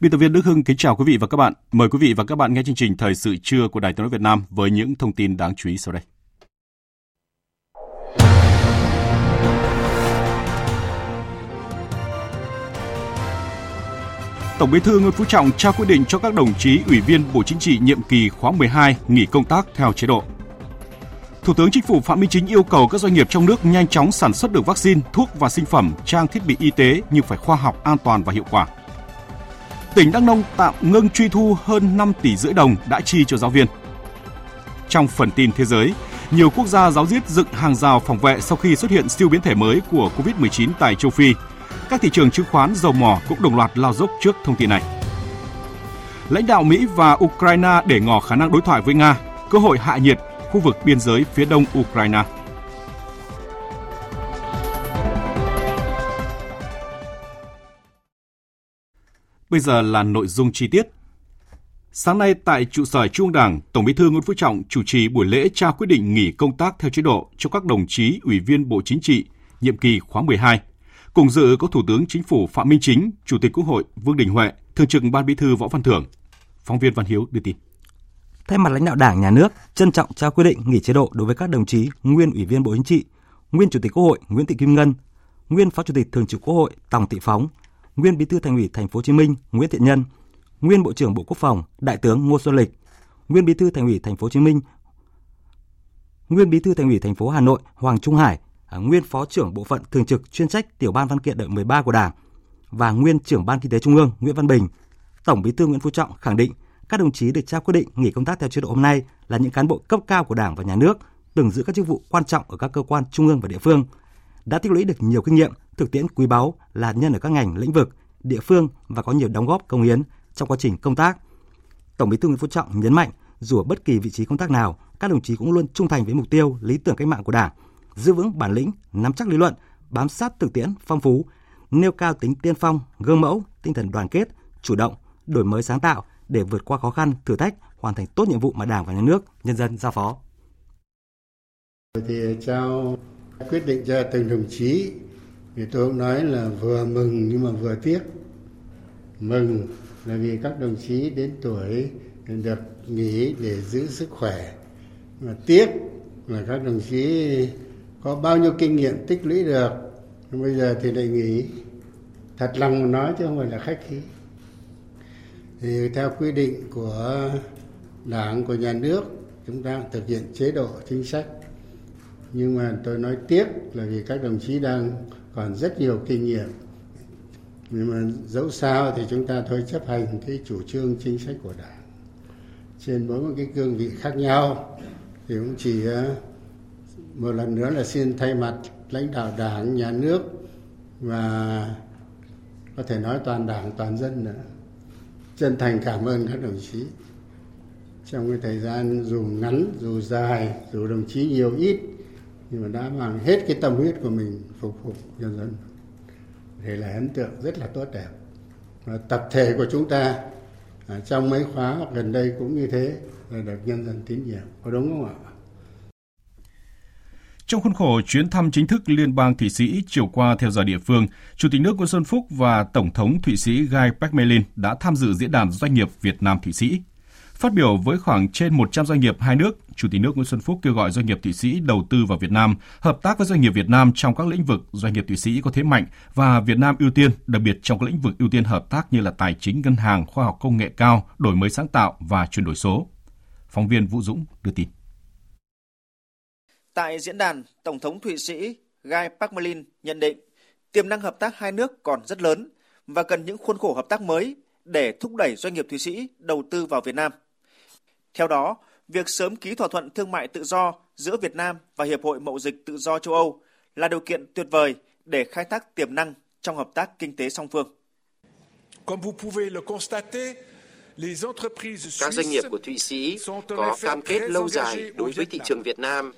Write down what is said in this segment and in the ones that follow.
Biên tập viên Đức Hưng kính chào quý vị và các bạn. Mời quý vị và các bạn nghe chương trình Thời sự trưa của Đài Tiếng nói Việt Nam với những thông tin đáng chú ý sau đây. Tổng Bí thư Nguyễn Phú Trọng trao quyết định cho các đồng chí ủy viên Bộ Chính trị nhiệm kỳ khóa 12 nghỉ công tác theo chế độ. Thủ tướng Chính phủ Phạm Minh Chính yêu cầu các doanh nghiệp trong nước nhanh chóng sản xuất được vaccine, thuốc và sinh phẩm, trang thiết bị y tế nhưng phải khoa học, an toàn và hiệu quả tỉnh Đắk Nông tạm ngưng truy thu hơn 5 tỷ rưỡi đồng đã chi cho giáo viên. Trong phần tin thế giới, nhiều quốc gia giáo diết dựng hàng rào phòng vệ sau khi xuất hiện siêu biến thể mới của COVID-19 tại châu Phi. Các thị trường chứng khoán dầu mỏ cũng đồng loạt lao dốc trước thông tin này. Lãnh đạo Mỹ và Ukraine để ngỏ khả năng đối thoại với Nga, cơ hội hạ nhiệt khu vực biên giới phía đông Ukraine. Bây giờ là nội dung chi tiết. Sáng nay tại trụ sở Trung Đảng, Tổng Bí thư Nguyễn Phú Trọng chủ trì buổi lễ trao quyết định nghỉ công tác theo chế độ cho các đồng chí ủy viên Bộ Chính trị nhiệm kỳ khóa 12. Cùng dự có Thủ tướng Chính phủ Phạm Minh Chính, Chủ tịch Quốc hội Vương Đình Huệ, Thường trực Ban Bí thư Võ Văn Thưởng. Phóng viên Văn Hiếu đưa tin. Thay mặt lãnh đạo Đảng, Nhà nước, trân trọng trao quyết định nghỉ chế độ đối với các đồng chí nguyên ủy viên Bộ Chính trị, nguyên Chủ tịch Quốc hội Nguyễn Thị Kim Ngân, nguyên Phó Chủ tịch Thường trực Quốc hội Tòng Thị Phóng, nguyên Bí thư Thành ủy Thành phố Hồ Chí Minh Nguyễn Thiện Nhân, nguyên Bộ trưởng Bộ Quốc phòng Đại tướng Ngô Xuân Lịch, nguyên Bí thư Thành ủy Thành phố Hồ Chí Minh, nguyên Bí thư Thành ủy Thành phố Hà Nội Hoàng Trung Hải, à, nguyên Phó trưởng Bộ phận Thường trực chuyên trách Tiểu ban văn kiện đại 13 của Đảng và nguyên trưởng Ban Kinh tế Trung ương Nguyễn Văn Bình. Tổng Bí thư Nguyễn Phú Trọng khẳng định các đồng chí được trao quyết định nghỉ công tác theo chế độ hôm nay là những cán bộ cấp cao của Đảng và Nhà nước, từng giữ các chức vụ quan trọng ở các cơ quan trung ương và địa phương, đã tích lũy được nhiều kinh nghiệm, thực tiễn quý báu là nhân ở các ngành lĩnh vực, địa phương và có nhiều đóng góp công hiến trong quá trình công tác. Tổng Bí thư Nguyễn Phú Trọng nhấn mạnh, dù ở bất kỳ vị trí công tác nào, các đồng chí cũng luôn trung thành với mục tiêu, lý tưởng cách mạng của Đảng, giữ vững bản lĩnh, nắm chắc lý luận, bám sát thực tiễn phong phú, nêu cao tính tiên phong, gương mẫu, tinh thần đoàn kết, chủ động, đổi mới sáng tạo để vượt qua khó khăn, thử thách, hoàn thành tốt nhiệm vụ mà Đảng và Nhà nước, nhân dân giao phó. Thì trao quyết định cho từng đồng chí, thì tôi cũng nói là vừa mừng nhưng mà vừa tiếc. Mừng là vì các đồng chí đến tuổi được nghỉ để giữ sức khỏe. Mà tiếc là các đồng chí có bao nhiêu kinh nghiệm tích lũy được bây giờ thì lại nghỉ. Thật lòng nói chứ không phải là khách khí. Thì theo quy định của đảng, của nhà nước, chúng ta thực hiện chế độ chính sách nhưng mà tôi nói tiếc là vì các đồng chí đang còn rất nhiều kinh nghiệm. Nhưng mà dẫu sao thì chúng ta thôi chấp hành cái chủ trương chính sách của đảng. Trên mỗi một cái cương vị khác nhau thì cũng chỉ ờ, một lần nữa là xin thay mặt lãnh đạo đảng, nhà nước và có thể nói toàn đảng, toàn dân nữa. Chân thành cảm ơn các đồng chí. Trong cái thời gian dù ngắn, dù dài, dù đồng chí nhiều ít nhưng mà đã mang hết cái tâm huyết của mình phục vụ nhân dân. Để là ấn tượng rất là tốt đẹp. Và tập thể của chúng ta à, trong mấy khóa gần đây cũng như thế là được nhân dân tín nhiệm. Có đúng không ạ? Trong khuôn khổ chuyến thăm chính thức Liên bang Thụy Sĩ chiều qua theo giờ địa phương, Chủ tịch nước Nguyễn Xuân Phúc và Tổng thống Thụy Sĩ Guy Parmelin đã tham dự diễn đàn doanh nghiệp Việt Nam Thụy Sĩ. Phát biểu với khoảng trên 100 doanh nghiệp hai nước, Chủ tịch nước Nguyễn Xuân Phúc kêu gọi doanh nghiệp Thụy Sĩ đầu tư vào Việt Nam, hợp tác với doanh nghiệp Việt Nam trong các lĩnh vực doanh nghiệp Thụy Sĩ có thế mạnh và Việt Nam ưu tiên, đặc biệt trong các lĩnh vực ưu tiên hợp tác như là tài chính, ngân hàng, khoa học công nghệ cao, đổi mới sáng tạo và chuyển đổi số. Phóng viên Vũ Dũng đưa tin. Tại diễn đàn, Tổng thống Thụy Sĩ Guy Parmelin nhận định tiềm năng hợp tác hai nước còn rất lớn và cần những khuôn khổ hợp tác mới để thúc đẩy doanh nghiệp Thụy Sĩ đầu tư vào Việt Nam. Theo đó, việc sớm ký thỏa thuận thương mại tự do giữa Việt Nam và Hiệp hội Mậu dịch Tự do châu Âu là điều kiện tuyệt vời để khai thác tiềm năng trong hợp tác kinh tế song phương. Các doanh nghiệp của Thụy Sĩ có cam kết lâu dài đối với thị trường Việt Nam.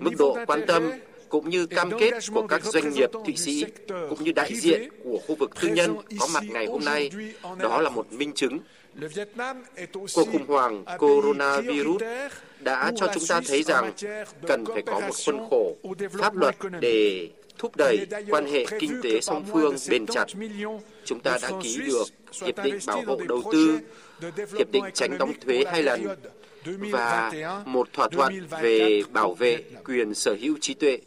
Mức độ quan tâm cũng như cam kết của các doanh nghiệp Thụy Sĩ cũng như đại diện của khu vực tư nhân có mặt ngày hôm nay, đó là một minh chứng. Cuộc khủng hoảng coronavirus đã cho chúng ta thấy rằng cần phải có một khuôn khổ pháp luật để thúc đẩy quan hệ kinh tế song phương bền chặt. Chúng ta đã ký được Hiệp định Bảo hộ Đầu tư, Hiệp định tránh đóng thuế hai lần và một thỏa thuận về bảo vệ quyền sở hữu trí tuệ.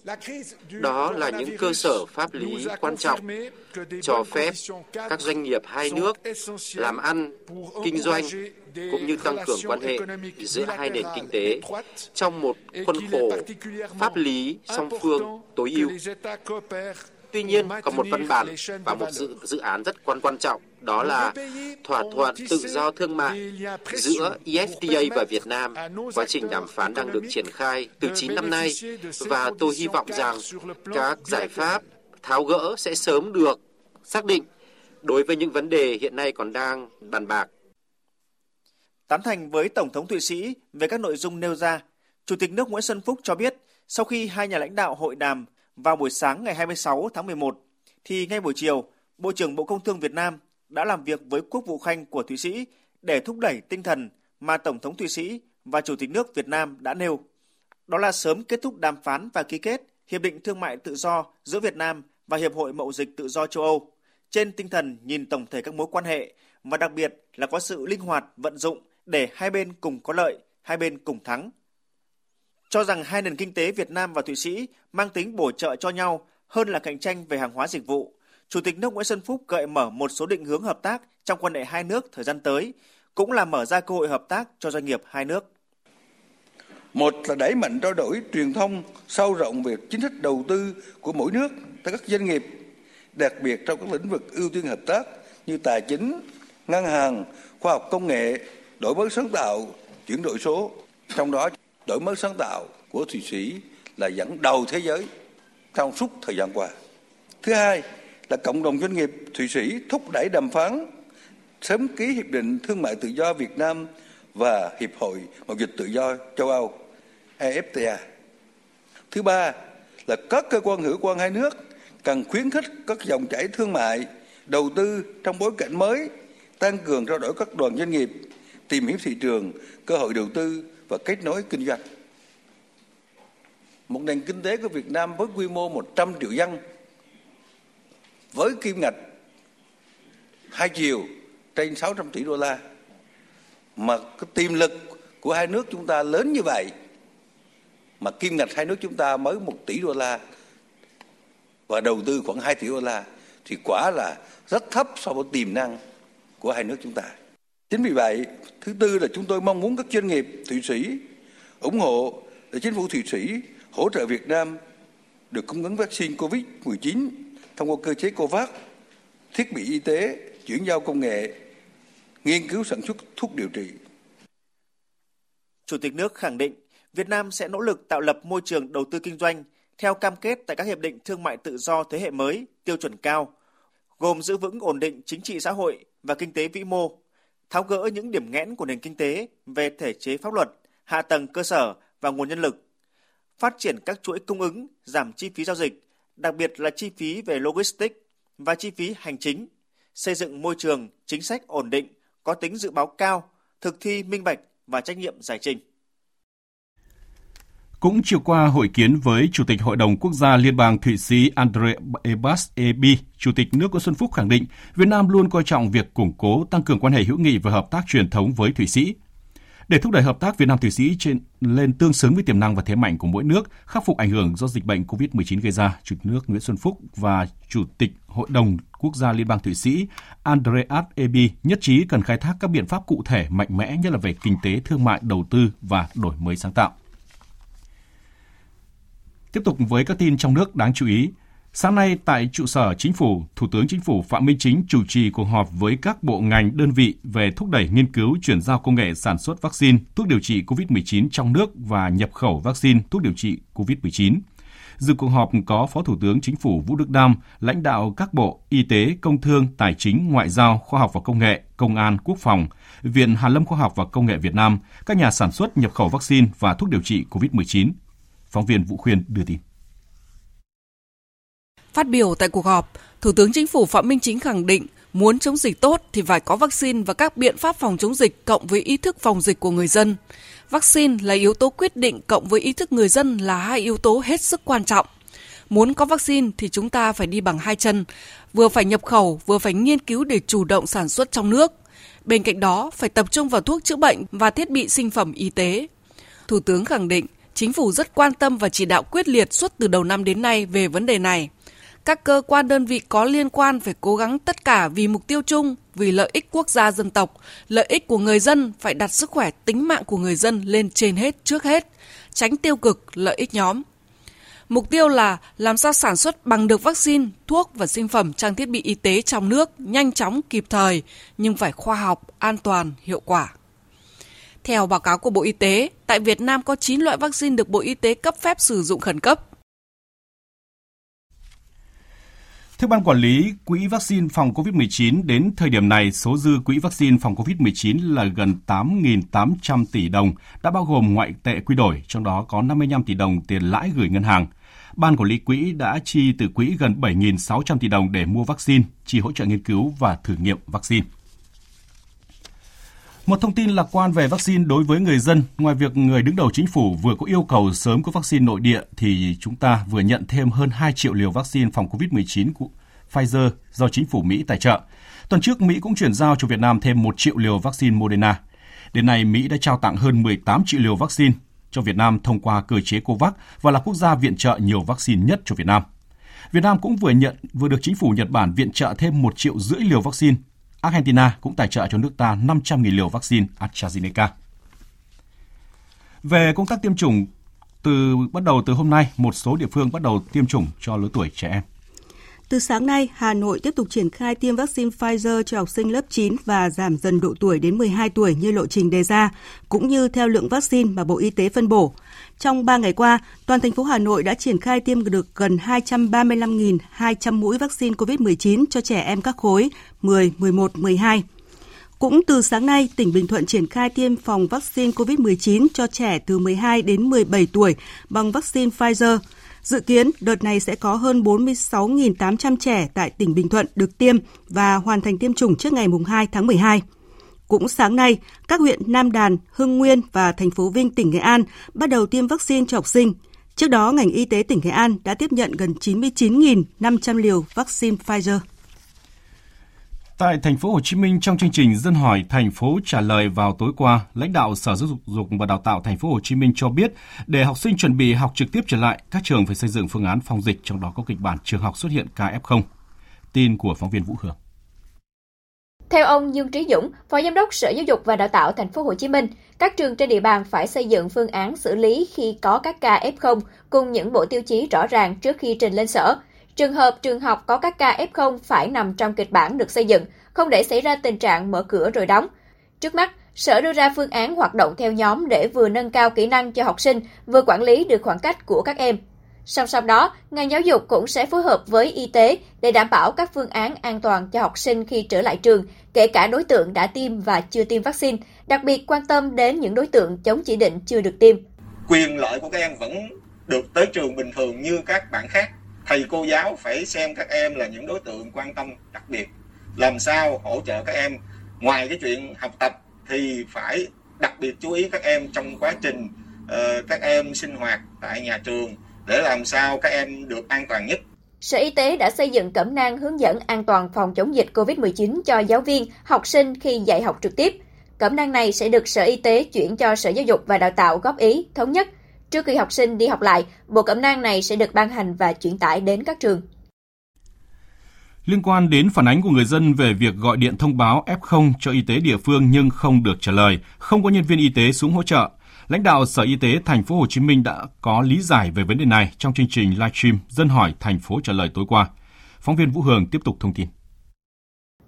Đó là những cơ sở pháp lý quan trọng cho phép các doanh nghiệp hai nước làm ăn, kinh doanh cũng như tăng cường quan hệ giữa hai nền kinh tế trong một khuôn khổ pháp lý song phương tối ưu. Tuy nhiên, còn một văn bản và một dự, dự án rất quan quan trọng, đó là thỏa thuận tự do thương mại giữa EFTA và Việt Nam. Quá trình đàm phán đang được triển khai từ 9 năm nay và tôi hy vọng rằng các giải pháp tháo gỡ sẽ sớm được xác định đối với những vấn đề hiện nay còn đang bàn bạc. Tán thành với Tổng thống Thụy Sĩ về các nội dung nêu ra, Chủ tịch nước Nguyễn Xuân Phúc cho biết sau khi hai nhà lãnh đạo hội đàm vào buổi sáng ngày 26 tháng 11, thì ngay buổi chiều, Bộ trưởng Bộ Công Thương Việt Nam đã làm việc với Quốc vụ Khanh của Thụy Sĩ để thúc đẩy tinh thần mà Tổng thống Thụy Sĩ và Chủ tịch nước Việt Nam đã nêu. Đó là sớm kết thúc đàm phán và ký kết Hiệp định Thương mại Tự do giữa Việt Nam và Hiệp hội Mậu dịch Tự do châu Âu trên tinh thần nhìn tổng thể các mối quan hệ và đặc biệt là có sự linh hoạt vận dụng để hai bên cùng có lợi, hai bên cùng thắng cho rằng hai nền kinh tế Việt Nam và Thụy Sĩ mang tính bổ trợ cho nhau hơn là cạnh tranh về hàng hóa dịch vụ. Chủ tịch nước Nguyễn Xuân Phúc gợi mở một số định hướng hợp tác trong quan hệ hai nước thời gian tới, cũng là mở ra cơ hội hợp tác cho doanh nghiệp hai nước. Một là đẩy mạnh trao đổi truyền thông sâu rộng về chính sách đầu tư của mỗi nước tới các doanh nghiệp, đặc biệt trong các lĩnh vực ưu tiên hợp tác như tài chính, ngân hàng, khoa học công nghệ, đổi mới sáng tạo, chuyển đổi số. Trong đó đổi mới sáng tạo của Thụy Sĩ là dẫn đầu thế giới trong suốt thời gian qua. Thứ hai là cộng đồng doanh nghiệp Thụy Sĩ thúc đẩy đàm phán sớm ký hiệp định thương mại tự do Việt Nam và Hiệp hội Mậu dịch tự do châu Âu EFTA. Thứ ba là các cơ quan hữu quan hai nước cần khuyến khích các dòng chảy thương mại, đầu tư trong bối cảnh mới, tăng cường trao đổi các đoàn doanh nghiệp, tìm hiểu thị trường, cơ hội đầu tư và kết nối kinh doanh. Một nền kinh tế của Việt Nam với quy mô 100 triệu dân, với kim ngạch hai chiều trên 600 tỷ đô la, mà cái tiềm lực của hai nước chúng ta lớn như vậy, mà kim ngạch hai nước chúng ta mới 1 tỷ đô la và đầu tư khoảng 2 tỷ đô la, thì quả là rất thấp so với tiềm năng của hai nước chúng ta. Chính vì vậy, thứ tư là chúng tôi mong muốn các doanh nghiệp Thụy Sĩ ủng hộ để chính phủ Thụy Sĩ hỗ trợ Việt Nam được cung ứng vaccine COVID-19 thông qua cơ chế COVAX, thiết bị y tế, chuyển giao công nghệ, nghiên cứu sản xuất thuốc điều trị. Chủ tịch nước khẳng định Việt Nam sẽ nỗ lực tạo lập môi trường đầu tư kinh doanh theo cam kết tại các hiệp định thương mại tự do thế hệ mới, tiêu chuẩn cao, gồm giữ vững ổn định chính trị xã hội và kinh tế vĩ mô, tháo gỡ những điểm nghẽn của nền kinh tế về thể chế pháp luật, hạ tầng cơ sở và nguồn nhân lực, phát triển các chuỗi cung ứng, giảm chi phí giao dịch, đặc biệt là chi phí về logistics và chi phí hành chính, xây dựng môi trường chính sách ổn định, có tính dự báo cao, thực thi minh bạch và trách nhiệm giải trình. Cũng chiều qua hội kiến với Chủ tịch Hội đồng Quốc gia Liên bang Thụy Sĩ Andre Ebas Ebi, Chủ tịch nước Nguyễn Xuân Phúc khẳng định Việt Nam luôn coi trọng việc củng cố tăng cường quan hệ hữu nghị và hợp tác truyền thống với Thụy Sĩ. Để thúc đẩy hợp tác Việt Nam Thụy Sĩ trên lên tương xứng với tiềm năng và thế mạnh của mỗi nước, khắc phục ảnh hưởng do dịch bệnh COVID-19 gây ra, Chủ tịch nước Nguyễn Xuân Phúc và Chủ tịch Hội đồng Quốc gia Liên bang Thụy Sĩ Andreas Ebi nhất trí cần khai thác các biện pháp cụ thể mạnh mẽ nhất là về kinh tế, thương mại, đầu tư và đổi mới sáng tạo. Tiếp tục với các tin trong nước đáng chú ý. Sáng nay tại trụ sở Chính phủ, Thủ tướng Chính phủ Phạm Minh Chính chủ trì cuộc họp với các bộ ngành đơn vị về thúc đẩy nghiên cứu chuyển giao công nghệ sản xuất vaccine, thuốc điều trị COVID-19 trong nước và nhập khẩu vaccine, thuốc điều trị COVID-19. Dự cuộc họp có Phó Thủ tướng Chính phủ Vũ Đức Đam, lãnh đạo các bộ Y tế, Công thương, Tài chính, Ngoại giao, Khoa học và Công nghệ, Công an, Quốc phòng, Viện Hàn lâm Khoa học và Công nghệ Việt Nam, các nhà sản xuất nhập khẩu vaccine và thuốc điều trị COVID-19. Phóng viên Vũ Khuyên đưa tin. Phát biểu tại cuộc họp, Thủ tướng Chính phủ Phạm Minh Chính khẳng định muốn chống dịch tốt thì phải có vaccine và các biện pháp phòng chống dịch cộng với ý thức phòng dịch của người dân. Vaccine là yếu tố quyết định cộng với ý thức người dân là hai yếu tố hết sức quan trọng. Muốn có vaccine thì chúng ta phải đi bằng hai chân, vừa phải nhập khẩu, vừa phải nghiên cứu để chủ động sản xuất trong nước. Bên cạnh đó, phải tập trung vào thuốc chữa bệnh và thiết bị sinh phẩm y tế. Thủ tướng khẳng định, chính phủ rất quan tâm và chỉ đạo quyết liệt suốt từ đầu năm đến nay về vấn đề này các cơ quan đơn vị có liên quan phải cố gắng tất cả vì mục tiêu chung, vì lợi ích quốc gia dân tộc, lợi ích của người dân phải đặt sức khỏe tính mạng của người dân lên trên hết trước hết, tránh tiêu cực lợi ích nhóm. Mục tiêu là làm sao sản xuất bằng được vaccine, thuốc và sinh phẩm trang thiết bị y tế trong nước nhanh chóng kịp thời nhưng phải khoa học, an toàn, hiệu quả. Theo báo cáo của Bộ Y tế, tại Việt Nam có 9 loại vaccine được Bộ Y tế cấp phép sử dụng khẩn cấp, Theo Ban Quản lý Quỹ vaccine phòng COVID-19, đến thời điểm này, số dư quỹ vaccine phòng COVID-19 là gần 8.800 tỷ đồng, đã bao gồm ngoại tệ quy đổi, trong đó có 55 tỷ đồng tiền lãi gửi ngân hàng. Ban Quản lý Quỹ đã chi từ quỹ gần 7.600 tỷ đồng để mua vaccine, chi hỗ trợ nghiên cứu và thử nghiệm vaccine. Một thông tin lạc quan về vaccine đối với người dân, ngoài việc người đứng đầu chính phủ vừa có yêu cầu sớm có vaccine nội địa thì chúng ta vừa nhận thêm hơn 2 triệu liều vaccine phòng COVID-19 của Pfizer do chính phủ Mỹ tài trợ. Tuần trước, Mỹ cũng chuyển giao cho Việt Nam thêm 1 triệu liều vaccine Moderna. Đến nay, Mỹ đã trao tặng hơn 18 triệu liều vaccine cho Việt Nam thông qua cơ chế COVAX và là quốc gia viện trợ nhiều vaccine nhất cho Việt Nam. Việt Nam cũng vừa nhận vừa được chính phủ Nhật Bản viện trợ thêm 1 triệu rưỡi liều vaccine Argentina cũng tài trợ cho nước ta 500.000 liều vaccine AstraZeneca. Về công tác tiêm chủng, từ bắt đầu từ hôm nay, một số địa phương bắt đầu tiêm chủng cho lứa tuổi trẻ em. Từ sáng nay, Hà Nội tiếp tục triển khai tiêm vaccine Pfizer cho học sinh lớp 9 và giảm dần độ tuổi đến 12 tuổi như lộ trình đề ra, cũng như theo lượng vaccine mà Bộ Y tế phân bổ. Trong 3 ngày qua, toàn thành phố Hà Nội đã triển khai tiêm được gần 235.200 mũi vaccine COVID-19 cho trẻ em các khối 10, 11, 12. Cũng từ sáng nay, tỉnh Bình Thuận triển khai tiêm phòng vaccine COVID-19 cho trẻ từ 12 đến 17 tuổi bằng vaccine Pfizer. Dự kiến đợt này sẽ có hơn 46.800 trẻ tại tỉnh Bình Thuận được tiêm và hoàn thành tiêm chủng trước ngày 2 tháng 12. Cũng sáng nay, các huyện Nam Đàn, Hưng Nguyên và thành phố Vinh, tỉnh Nghệ An bắt đầu tiêm vaccine cho học sinh. Trước đó, ngành y tế tỉnh Nghệ An đã tiếp nhận gần 99.500 liều vaccine Pfizer. Tại thành phố Hồ Chí Minh trong chương trình Dân hỏi thành phố trả lời vào tối qua, lãnh đạo Sở Giáo dục và Đào tạo thành phố Hồ Chí Minh cho biết, để học sinh chuẩn bị học trực tiếp trở lại, các trường phải xây dựng phương án phòng dịch trong đó có kịch bản trường học xuất hiện ca F0. Tin của phóng viên Vũ Hương. Theo ông Dương Trí Dũng, Phó Giám đốc Sở Giáo dục và Đào tạo Thành phố Hồ Chí Minh, các trường trên địa bàn phải xây dựng phương án xử lý khi có các ca F0 cùng những bộ tiêu chí rõ ràng trước khi trình lên sở. Trường hợp trường học có các ca F0 phải nằm trong kịch bản được xây dựng, không để xảy ra tình trạng mở cửa rồi đóng. Trước mắt, Sở đưa ra phương án hoạt động theo nhóm để vừa nâng cao kỹ năng cho học sinh, vừa quản lý được khoảng cách của các em. Song song đó, ngành giáo dục cũng sẽ phối hợp với y tế để đảm bảo các phương án an toàn cho học sinh khi trở lại trường, kể cả đối tượng đã tiêm và chưa tiêm vaccine, đặc biệt quan tâm đến những đối tượng chống chỉ định chưa được tiêm. Quyền lợi của các em vẫn được tới trường bình thường như các bạn khác. Thầy cô giáo phải xem các em là những đối tượng quan tâm đặc biệt. Làm sao hỗ trợ các em ngoài cái chuyện học tập thì phải đặc biệt chú ý các em trong quá trình uh, các em sinh hoạt tại nhà trường để làm sao các em được an toàn nhất. Sở Y tế đã xây dựng cẩm nang hướng dẫn an toàn phòng chống dịch COVID-19 cho giáo viên, học sinh khi dạy học trực tiếp. Cẩm nang này sẽ được Sở Y tế chuyển cho Sở Giáo dục và Đào tạo góp ý, thống nhất. Trước khi học sinh đi học lại, bộ cẩm nang này sẽ được ban hành và chuyển tải đến các trường. Liên quan đến phản ánh của người dân về việc gọi điện thông báo F0 cho y tế địa phương nhưng không được trả lời, không có nhân viên y tế xuống hỗ trợ, Lãnh đạo Sở Y tế thành phố Hồ Chí Minh đã có lý giải về vấn đề này trong chương trình livestream Dân hỏi thành phố trả lời tối qua. Phóng viên Vũ Hường tiếp tục thông tin.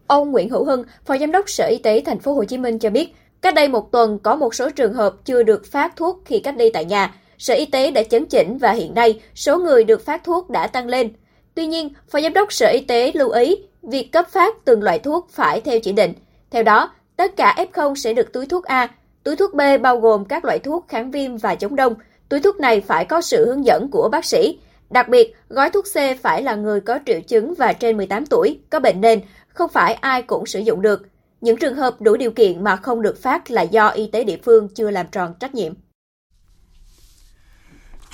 Ông Nguyễn Hữu Hưng, Phó Giám đốc Sở Y tế thành phố Hồ Chí Minh cho biết, cách đây một tuần có một số trường hợp chưa được phát thuốc khi cách ly tại nhà. Sở Y tế đã chấn chỉnh và hiện nay số người được phát thuốc đã tăng lên. Tuy nhiên, Phó Giám đốc Sở Y tế lưu ý việc cấp phát từng loại thuốc phải theo chỉ định. Theo đó, tất cả F0 sẽ được túi thuốc A, túi thuốc B bao gồm các loại thuốc kháng viêm và chống đông. Túi thuốc này phải có sự hướng dẫn của bác sĩ. Đặc biệt, gói thuốc C phải là người có triệu chứng và trên 18 tuổi, có bệnh nền, không phải ai cũng sử dụng được. Những trường hợp đủ điều kiện mà không được phát là do y tế địa phương chưa làm tròn trách nhiệm.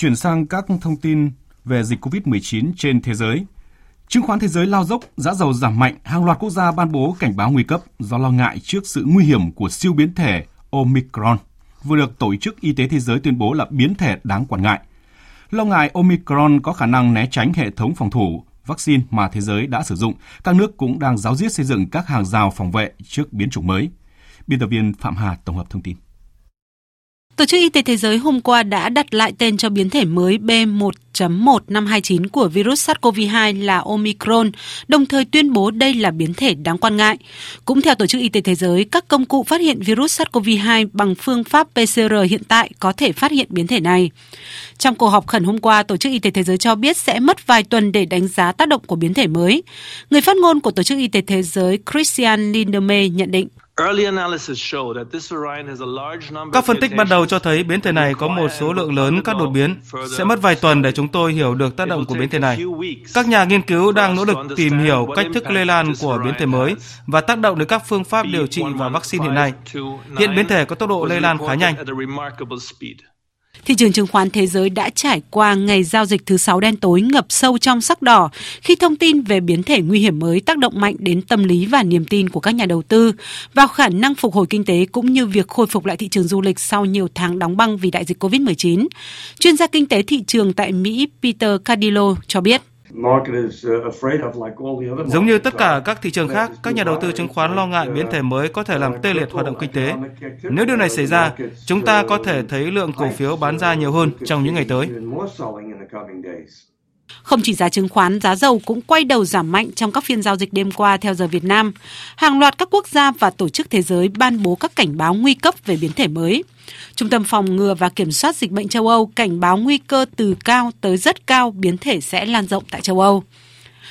Chuyển sang các thông tin về dịch COVID-19 trên thế giới. Chứng khoán thế giới lao dốc, giá dầu giảm mạnh, hàng loạt quốc gia ban bố cảnh báo nguy cấp do lo ngại trước sự nguy hiểm của siêu biến thể Omicron, vừa được Tổ chức Y tế Thế giới tuyên bố là biến thể đáng quan ngại. Lo ngại Omicron có khả năng né tránh hệ thống phòng thủ vaccine mà thế giới đã sử dụng, các nước cũng đang giáo diết xây dựng các hàng rào phòng vệ trước biến chủng mới. Biên tập viên Phạm Hà tổng hợp thông tin. Tổ chức Y tế Thế giới hôm qua đã đặt lại tên cho biến thể mới B1.1529 của virus SARS-CoV-2 là Omicron, đồng thời tuyên bố đây là biến thể đáng quan ngại. Cũng theo Tổ chức Y tế Thế giới, các công cụ phát hiện virus SARS-CoV-2 bằng phương pháp PCR hiện tại có thể phát hiện biến thể này. Trong cuộc họp khẩn hôm qua, Tổ chức Y tế Thế giới cho biết sẽ mất vài tuần để đánh giá tác động của biến thể mới. Người phát ngôn của Tổ chức Y tế Thế giới Christian Lindemey nhận định. Các phân tích ban đầu cho thấy biến thể này có một số lượng lớn các đột biến. Sẽ mất vài tuần để chúng tôi hiểu được tác động của biến thể này. Các nhà nghiên cứu đang nỗ lực tìm hiểu cách thức lây lan của biến thể mới và tác động đến các phương pháp điều trị và vaccine hiện nay. Hiện biến thể có tốc độ lây lan khá nhanh. Thị trường chứng khoán thế giới đã trải qua ngày giao dịch thứ sáu đen tối ngập sâu trong sắc đỏ khi thông tin về biến thể nguy hiểm mới tác động mạnh đến tâm lý và niềm tin của các nhà đầu tư vào khả năng phục hồi kinh tế cũng như việc khôi phục lại thị trường du lịch sau nhiều tháng đóng băng vì đại dịch COVID-19. Chuyên gia kinh tế thị trường tại Mỹ Peter Cardillo cho biết. Giống như tất cả các thị trường khác, các nhà đầu tư chứng khoán lo ngại biến thể mới có thể làm tê liệt hoạt động kinh tế. Nếu điều này xảy ra, chúng ta có thể thấy lượng cổ phiếu bán ra nhiều hơn trong những ngày tới. Không chỉ giá chứng khoán, giá dầu cũng quay đầu giảm mạnh trong các phiên giao dịch đêm qua theo giờ Việt Nam. Hàng loạt các quốc gia và tổ chức thế giới ban bố các cảnh báo nguy cấp về biến thể mới. Trung tâm phòng ngừa và kiểm soát dịch bệnh châu Âu cảnh báo nguy cơ từ cao tới rất cao biến thể sẽ lan rộng tại châu Âu.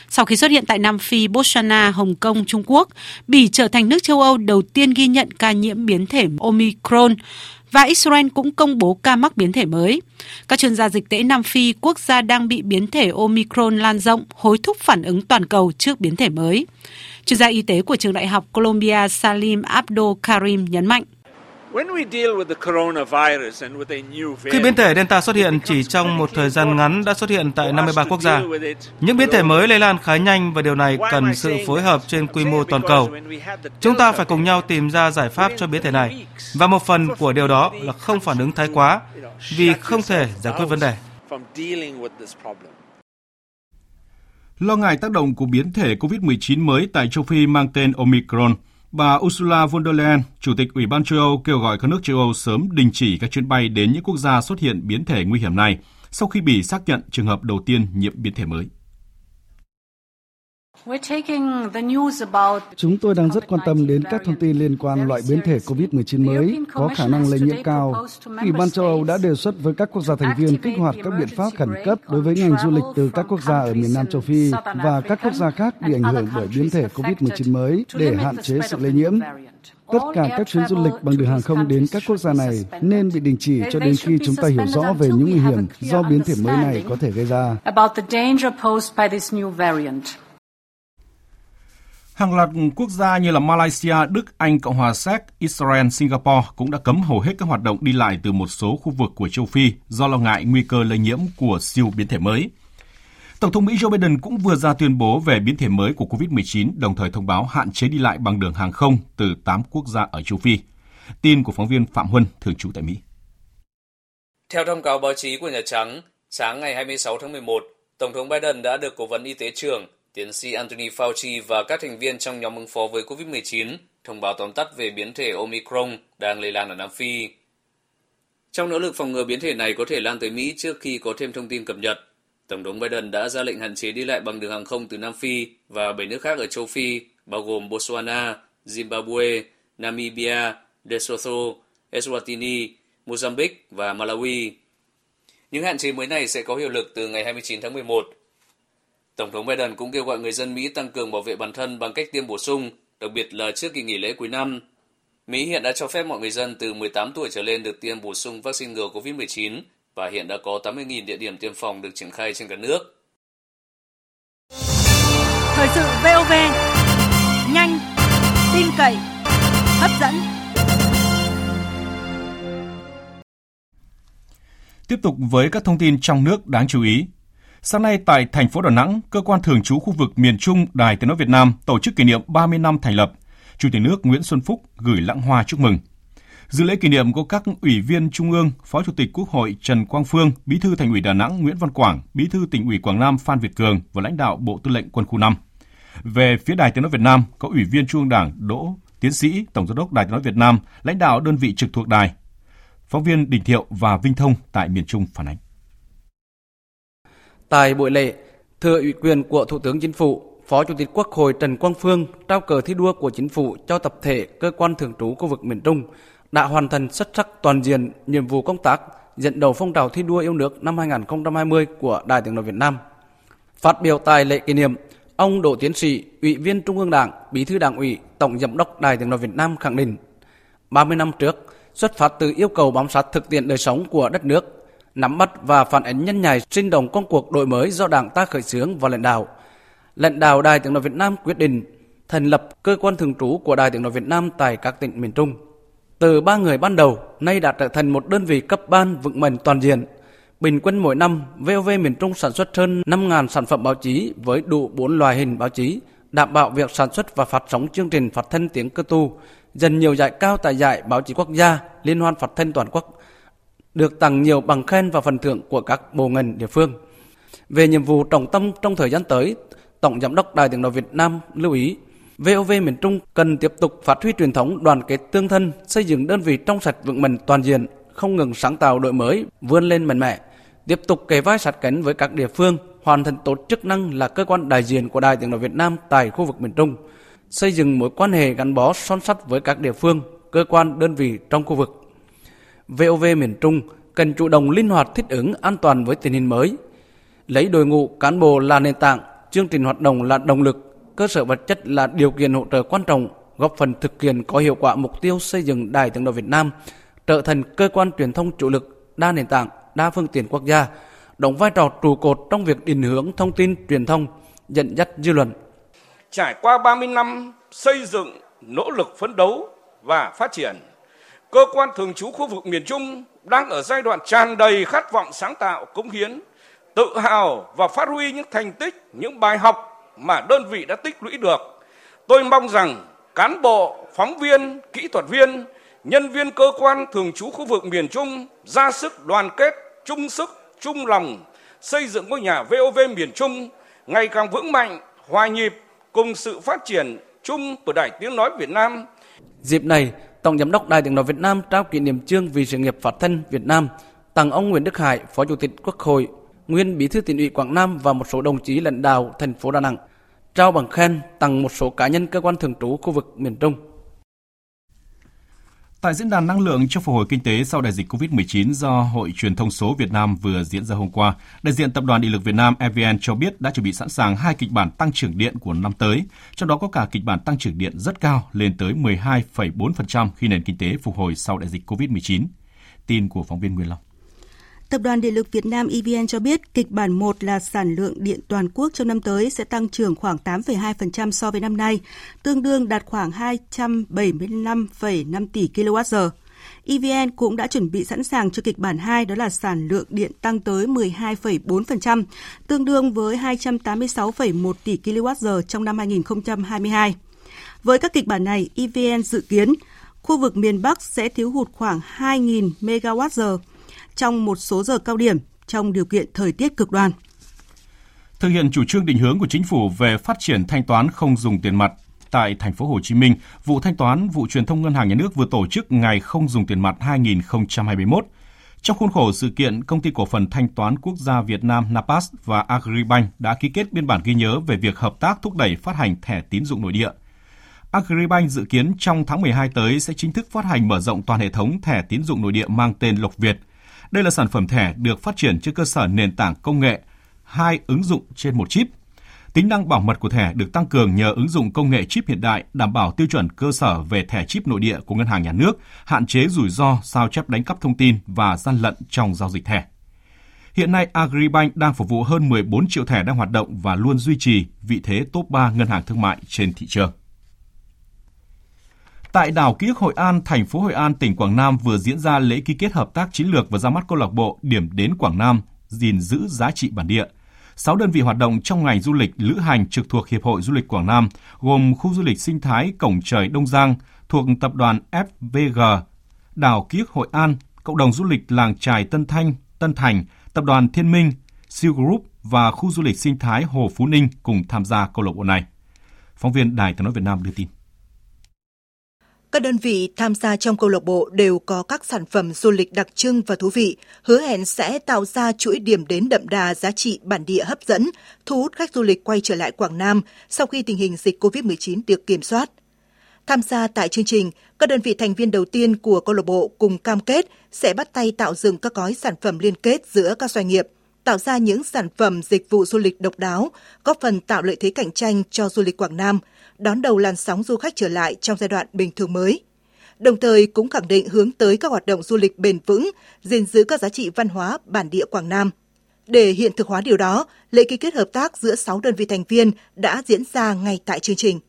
Sau khi xuất hiện tại Nam Phi, Botswana, Hồng Kông, Trung Quốc, Bỉ trở thành nước châu Âu đầu tiên ghi nhận ca nhiễm biến thể Omicron và Israel cũng công bố ca mắc biến thể mới. Các chuyên gia dịch tễ Nam Phi, quốc gia đang bị biến thể Omicron lan rộng, hối thúc phản ứng toàn cầu trước biến thể mới. Chuyên gia y tế của trường đại học Columbia Salim Abdul Karim nhấn mạnh. Khi biến thể Delta xuất hiện chỉ trong một thời gian ngắn đã xuất hiện tại 53 quốc gia. Những biến thể mới lây lan khá nhanh và điều này cần sự phối hợp trên quy mô toàn cầu. Chúng ta phải cùng nhau tìm ra giải pháp cho biến thể này. Và một phần của điều đó là không phản ứng thái quá vì không thể giải quyết vấn đề. Lo ngại tác động của biến thể COVID-19 mới tại châu Phi mang tên Omicron – Bà Ursula von der Leyen, Chủ tịch Ủy ban châu Âu kêu gọi các nước châu Âu sớm đình chỉ các chuyến bay đến những quốc gia xuất hiện biến thể nguy hiểm này sau khi Bỉ xác nhận trường hợp đầu tiên nhiễm biến thể mới. Chúng tôi đang rất quan tâm đến các thông tin liên quan loại biến thể COVID-19 mới có khả năng lây nhiễm cao. Ủy ban châu Âu đã đề xuất với các quốc gia thành viên kích hoạt các biện pháp khẩn cấp đối với ngành du lịch từ các quốc gia ở miền Nam châu Phi và các quốc gia khác bị ảnh hưởng bởi biến thể COVID-19 mới để hạn chế sự lây nhiễm. Tất cả các chuyến du lịch bằng đường hàng không đến các quốc gia này nên bị đình chỉ cho đến khi chúng ta hiểu rõ về những nguy hiểm do biến thể mới này có thể gây ra. Hàng loạt quốc gia như là Malaysia, Đức, Anh, Cộng hòa Séc, Israel, Singapore cũng đã cấm hầu hết các hoạt động đi lại từ một số khu vực của châu Phi do lo ngại nguy cơ lây nhiễm của siêu biến thể mới. Tổng thống Mỹ Joe Biden cũng vừa ra tuyên bố về biến thể mới của COVID-19, đồng thời thông báo hạn chế đi lại bằng đường hàng không từ 8 quốc gia ở châu Phi. Tin của phóng viên Phạm Huân, thường trú tại Mỹ. Theo thông cáo báo chí của Nhà Trắng, sáng ngày 26 tháng 11, Tổng thống Biden đã được Cố vấn Y tế trưởng tiến sĩ Anthony Fauci và các thành viên trong nhóm ứng phó với COVID-19 thông báo tóm tắt về biến thể Omicron đang lây lan ở Nam Phi. Trong nỗ lực phòng ngừa biến thể này có thể lan tới Mỹ trước khi có thêm thông tin cập nhật, Tổng thống Biden đã ra lệnh hạn chế đi lại bằng đường hàng không từ Nam Phi và bảy nước khác ở châu Phi, bao gồm Botswana, Zimbabwe, Namibia, Lesotho, Eswatini, Mozambique và Malawi. Những hạn chế mới này sẽ có hiệu lực từ ngày 29 tháng 11. Tổng thống Biden cũng kêu gọi người dân Mỹ tăng cường bảo vệ bản thân bằng cách tiêm bổ sung, đặc biệt là trước kỳ nghỉ lễ cuối năm. Mỹ hiện đã cho phép mọi người dân từ 18 tuổi trở lên được tiêm bổ sung vaccine ngừa COVID-19 và hiện đã có 80.000 địa điểm tiêm phòng được triển khai trên cả nước. Thời sự VOV, nhanh, tin cậy, hấp dẫn. Tiếp tục với các thông tin trong nước đáng chú ý. Sáng nay tại thành phố Đà Nẵng, cơ quan thường trú khu vực miền Trung Đài Tiếng nói Việt Nam tổ chức kỷ niệm 30 năm thành lập. Chủ tịch nước Nguyễn Xuân Phúc gửi lãng hoa chúc mừng. Dự lễ kỷ niệm có các ủy viên Trung ương, Phó Chủ tịch Quốc hội Trần Quang Phương, Bí thư Thành ủy Đà Nẵng Nguyễn Văn Quảng, Bí thư Tỉnh ủy Quảng Nam Phan Việt Cường và lãnh đạo Bộ Tư lệnh Quân khu 5. Về phía Đài Tiếng nói Việt Nam có ủy viên Trung ương Đảng Đỗ Tiến sĩ, Tổng giám đốc Đài Tiếng nói Việt Nam, lãnh đạo đơn vị trực thuộc đài. Phóng viên Đình Thiệu và Vinh Thông tại miền Trung phản ánh. Tại buổi lễ, thừa ủy quyền của Thủ tướng Chính phủ, Phó Chủ tịch Quốc hội Trần Quang Phương trao cờ thi đua của Chính phủ cho tập thể cơ quan thường trú khu vực miền Trung đã hoàn thành xuất sắc toàn diện nhiệm vụ công tác dẫn đầu phong trào thi đua yêu nước năm 2020 của Đài Tiếng nói Việt Nam. Phát biểu tại lễ kỷ niệm, ông Đỗ Tiến sĩ, Ủy viên Trung ương Đảng, Bí thư Đảng ủy, Tổng giám đốc Đài Tiếng nói Việt Nam khẳng định, 30 năm trước, xuất phát từ yêu cầu bám sát thực tiễn đời sống của đất nước, nắm bắt và phản ánh nhân nhài sinh động công cuộc đổi mới do Đảng ta khởi xướng và lãnh đạo. Lãnh đạo Đài Tiếng nói Việt Nam quyết định thành lập cơ quan thường trú của Đài Tiếng nói Việt Nam tại các tỉnh miền Trung. Từ ba người ban đầu, nay đã trở thành một đơn vị cấp ban vững mạnh toàn diện. Bình quân mỗi năm, VOV miền Trung sản xuất hơn 5.000 sản phẩm báo chí với đủ 4 loại hình báo chí, đảm bảo việc sản xuất và phát sóng chương trình phát thanh tiếng cơ tu, dần nhiều giải cao tại giải báo chí quốc gia, liên hoan phát thanh toàn quốc, được tặng nhiều bằng khen và phần thưởng của các bộ ngành địa phương. Về nhiệm vụ trọng tâm trong thời gian tới, Tổng Giám đốc Đài tiếng nói Việt Nam lưu ý VOV miền Trung cần tiếp tục phát huy truyền thống đoàn kết tương thân, xây dựng đơn vị trong sạch vững mạnh toàn diện, không ngừng sáng tạo đổi mới, vươn lên mạnh mẽ, tiếp tục kề vai sát cánh với các địa phương, hoàn thành tốt chức năng là cơ quan đại diện của Đài Tiếng nói Việt Nam tại khu vực miền Trung, xây dựng mối quan hệ gắn bó son sắt với các địa phương, cơ quan đơn vị trong khu vực. VOV miền Trung cần chủ động linh hoạt thích ứng an toàn với tình hình mới, lấy đội ngũ cán bộ là nền tảng, chương trình hoạt động là động lực cơ sở vật chất là điều kiện hỗ trợ quan trọng góp phần thực hiện có hiệu quả mục tiêu xây dựng Đài tiếng nói Việt Nam trở thành cơ quan truyền thông chủ lực đa nền tảng, đa phương tiện quốc gia, đóng vai trò trụ cột trong việc định hướng thông tin truyền thông, dẫn dắt dư luận. Trải qua 30 năm xây dựng, nỗ lực phấn đấu và phát triển, cơ quan thường trú khu vực miền Trung đang ở giai đoạn tràn đầy khát vọng sáng tạo, cống hiến, tự hào và phát huy những thành tích, những bài học mà đơn vị đã tích lũy được. Tôi mong rằng cán bộ, phóng viên, kỹ thuật viên, nhân viên cơ quan thường trú khu vực miền Trung ra sức đoàn kết, chung sức, chung lòng, xây dựng ngôi nhà VOV miền Trung ngày càng vững mạnh, hòa nhịp cùng sự phát triển chung của Đài Tiếng Nói Việt Nam. Dịp này, Tổng Giám đốc Đài Tiếng Nói Việt Nam trao kỷ niệm trương vì sự nghiệp phát thanh Việt Nam tặng ông Nguyễn Đức Hải, Phó Chủ tịch Quốc hội, nguyên Bí thư tỉnh ủy Quảng Nam và một số đồng chí lãnh đạo thành phố Đà Nẵng trao bằng khen tặng một số cá nhân cơ quan thường trú khu vực miền Trung. Tại diễn đàn năng lượng cho phục hồi kinh tế sau đại dịch COVID-19 do Hội truyền thông số Việt Nam vừa diễn ra hôm qua, đại diện Tập đoàn Điện lực Việt Nam EVN cho biết đã chuẩn bị sẵn sàng hai kịch bản tăng trưởng điện của năm tới, trong đó có cả kịch bản tăng trưởng điện rất cao lên tới 12,4% khi nền kinh tế phục hồi sau đại dịch COVID-19. Tin của phóng viên Nguyên Long. Tập đoàn Điện lực Việt Nam EVN cho biết kịch bản 1 là sản lượng điện toàn quốc trong năm tới sẽ tăng trưởng khoảng 8,2% so với năm nay, tương đương đạt khoảng 275,5 tỷ kWh. EVN cũng đã chuẩn bị sẵn sàng cho kịch bản 2 đó là sản lượng điện tăng tới 12,4%, tương đương với 286,1 tỷ kWh trong năm 2022. Với các kịch bản này, EVN dự kiến khu vực miền Bắc sẽ thiếu hụt khoảng 2.000 MWh trong một số giờ cao điểm trong điều kiện thời tiết cực đoan. Thực hiện chủ trương định hướng của chính phủ về phát triển thanh toán không dùng tiền mặt tại thành phố Hồ Chí Minh, vụ thanh toán vụ truyền thông ngân hàng nhà nước vừa tổ chức ngày không dùng tiền mặt 2021. Trong khuôn khổ sự kiện, Công ty cổ phần thanh toán quốc gia Việt Nam NAPAS và Agribank đã ký kết biên bản ghi nhớ về việc hợp tác thúc đẩy phát hành thẻ tín dụng nội địa. Agribank dự kiến trong tháng 12 tới sẽ chính thức phát hành mở rộng toàn hệ thống thẻ tín dụng nội địa mang tên Lộc Việt. Đây là sản phẩm thẻ được phát triển trên cơ sở nền tảng công nghệ hai ứng dụng trên một chip. Tính năng bảo mật của thẻ được tăng cường nhờ ứng dụng công nghệ chip hiện đại đảm bảo tiêu chuẩn cơ sở về thẻ chip nội địa của ngân hàng nhà nước, hạn chế rủi ro sao chép đánh cắp thông tin và gian lận trong giao dịch thẻ. Hiện nay, Agribank đang phục vụ hơn 14 triệu thẻ đang hoạt động và luôn duy trì vị thế top 3 ngân hàng thương mại trên thị trường. Tại đảo ký ức Hội An, thành phố Hội An, tỉnh Quảng Nam vừa diễn ra lễ ký kết hợp tác chiến lược và ra mắt câu lạc bộ Điểm đến Quảng Nam, gìn giữ giá trị bản địa. 6 đơn vị hoạt động trong ngành du lịch lữ hành trực thuộc Hiệp hội Du lịch Quảng Nam, gồm khu du lịch sinh thái Cổng Trời Đông Giang thuộc tập đoàn FVG, đảo ký ức Hội An, cộng đồng du lịch làng trài Tân Thanh, Tân Thành, tập đoàn Thiên Minh, Siêu Group và khu du lịch sinh thái Hồ Phú Ninh cùng tham gia câu lạc bộ này. Phóng viên Đài tiếng nói Việt Nam đưa tin. Các đơn vị tham gia trong câu lạc bộ đều có các sản phẩm du lịch đặc trưng và thú vị, hứa hẹn sẽ tạo ra chuỗi điểm đến đậm đà giá trị bản địa hấp dẫn, thu hút khách du lịch quay trở lại Quảng Nam sau khi tình hình dịch COVID-19 được kiểm soát. Tham gia tại chương trình, các đơn vị thành viên đầu tiên của câu lạc bộ cùng cam kết sẽ bắt tay tạo dựng các gói sản phẩm liên kết giữa các doanh nghiệp, tạo ra những sản phẩm dịch vụ du lịch độc đáo, góp phần tạo lợi thế cạnh tranh cho du lịch Quảng Nam – đón đầu làn sóng du khách trở lại trong giai đoạn bình thường mới. Đồng thời cũng khẳng định hướng tới các hoạt động du lịch bền vững, gìn giữ các giá trị văn hóa bản địa Quảng Nam. Để hiện thực hóa điều đó, lễ ký kết hợp tác giữa 6 đơn vị thành viên đã diễn ra ngay tại chương trình.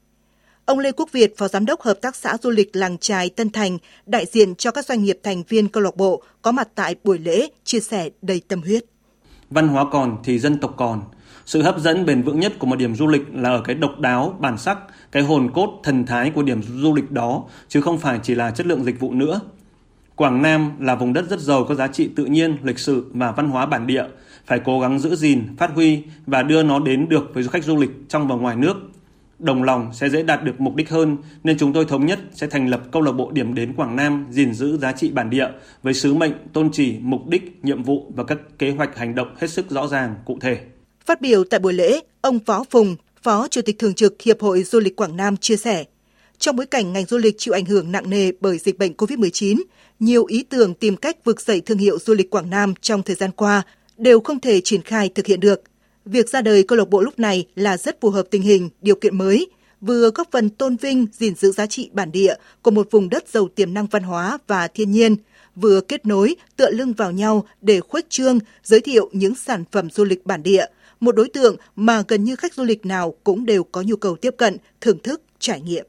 Ông Lê Quốc Việt, Phó Giám đốc Hợp tác xã Du lịch Làng Trài Tân Thành, đại diện cho các doanh nghiệp thành viên câu lạc bộ có mặt tại buổi lễ, chia sẻ đầy tâm huyết. Văn hóa còn thì dân tộc còn. Sự hấp dẫn bền vững nhất của một điểm du lịch là ở cái độc đáo, bản sắc, cái hồn cốt thần thái của điểm du lịch đó chứ không phải chỉ là chất lượng dịch vụ nữa. Quảng Nam là vùng đất rất giàu có giá trị tự nhiên, lịch sử và văn hóa bản địa, phải cố gắng giữ gìn, phát huy và đưa nó đến được với du khách du lịch trong và ngoài nước. Đồng lòng sẽ dễ đạt được mục đích hơn nên chúng tôi thống nhất sẽ thành lập câu lạc bộ điểm đến Quảng Nam gìn giữ giá trị bản địa với sứ mệnh, tôn chỉ, mục đích, nhiệm vụ và các kế hoạch hành động hết sức rõ ràng, cụ thể. Phát biểu tại buổi lễ, ông Phó Phùng, Phó Chủ tịch Thường trực Hiệp hội Du lịch Quảng Nam chia sẻ, trong bối cảnh ngành du lịch chịu ảnh hưởng nặng nề bởi dịch bệnh COVID-19, nhiều ý tưởng tìm cách vực dậy thương hiệu du lịch Quảng Nam trong thời gian qua đều không thể triển khai thực hiện được. Việc ra đời câu lạc bộ lúc này là rất phù hợp tình hình, điều kiện mới, vừa góp phần tôn vinh, gìn giữ giá trị bản địa của một vùng đất giàu tiềm năng văn hóa và thiên nhiên, vừa kết nối, tựa lưng vào nhau để khuếch trương, giới thiệu những sản phẩm du lịch bản địa – một đối tượng mà gần như khách du lịch nào cũng đều có nhu cầu tiếp cận, thưởng thức, trải nghiệm.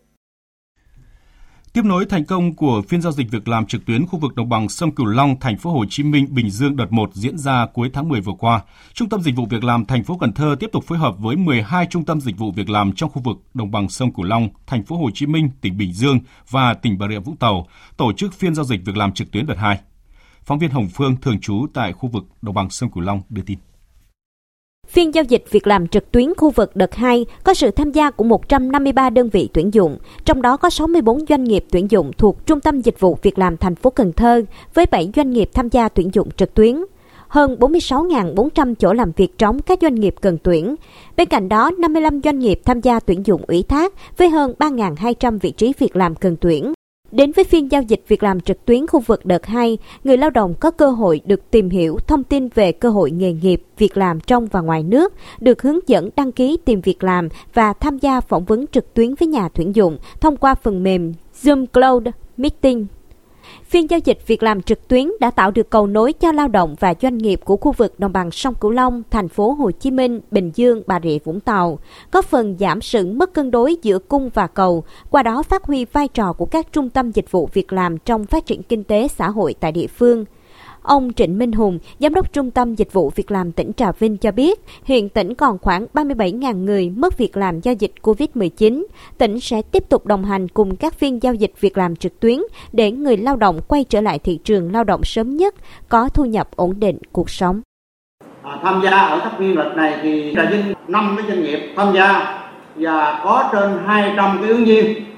Tiếp nối thành công của phiên giao dịch việc làm trực tuyến khu vực đồng bằng sông Cửu Long, thành phố Hồ Chí Minh, Bình Dương đợt 1 diễn ra cuối tháng 10 vừa qua, Trung tâm Dịch vụ Việc làm thành phố Cần Thơ tiếp tục phối hợp với 12 trung tâm dịch vụ việc làm trong khu vực đồng bằng sông Cửu Long, thành phố Hồ Chí Minh, tỉnh Bình Dương và tỉnh Bà Rịa Vũng Tàu tổ chức phiên giao dịch việc làm trực tuyến đợt 2. Phóng viên Hồng Phương thường trú tại khu vực đồng bằng sông Cửu Long đưa tin. Phiên giao dịch việc làm trực tuyến khu vực đợt 2 có sự tham gia của 153 đơn vị tuyển dụng, trong đó có 64 doanh nghiệp tuyển dụng thuộc Trung tâm Dịch vụ Việc làm thành phố Cần Thơ với 7 doanh nghiệp tham gia tuyển dụng trực tuyến. Hơn 46.400 chỗ làm việc trống các doanh nghiệp cần tuyển. Bên cạnh đó, 55 doanh nghiệp tham gia tuyển dụng ủy thác với hơn 3.200 vị trí việc làm cần tuyển. Đến với phiên giao dịch việc làm trực tuyến khu vực đợt 2, người lao động có cơ hội được tìm hiểu thông tin về cơ hội nghề nghiệp, việc làm trong và ngoài nước, được hướng dẫn đăng ký tìm việc làm và tham gia phỏng vấn trực tuyến với nhà tuyển dụng thông qua phần mềm Zoom Cloud Meeting. Phiên giao dịch việc làm trực tuyến đã tạo được cầu nối cho lao động và doanh nghiệp của khu vực đồng bằng sông Cửu Long, thành phố Hồ Chí Minh, Bình Dương, Bà Rịa Vũng Tàu, có phần giảm sự mất cân đối giữa cung và cầu, qua đó phát huy vai trò của các trung tâm dịch vụ việc làm trong phát triển kinh tế xã hội tại địa phương. Ông Trịnh Minh Hùng, Giám đốc Trung tâm Dịch vụ Việc làm tỉnh Trà Vinh cho biết, hiện tỉnh còn khoảng 37.000 người mất việc làm do dịch COVID-19. Tỉnh sẽ tiếp tục đồng hành cùng các phiên giao dịch việc làm trực tuyến để người lao động quay trở lại thị trường lao động sớm nhất, có thu nhập ổn định cuộc sống. À, tham gia ở các phiên lần này thì Trà Vinh 5 cái doanh nghiệp tham gia và có trên 200 cái ứng viên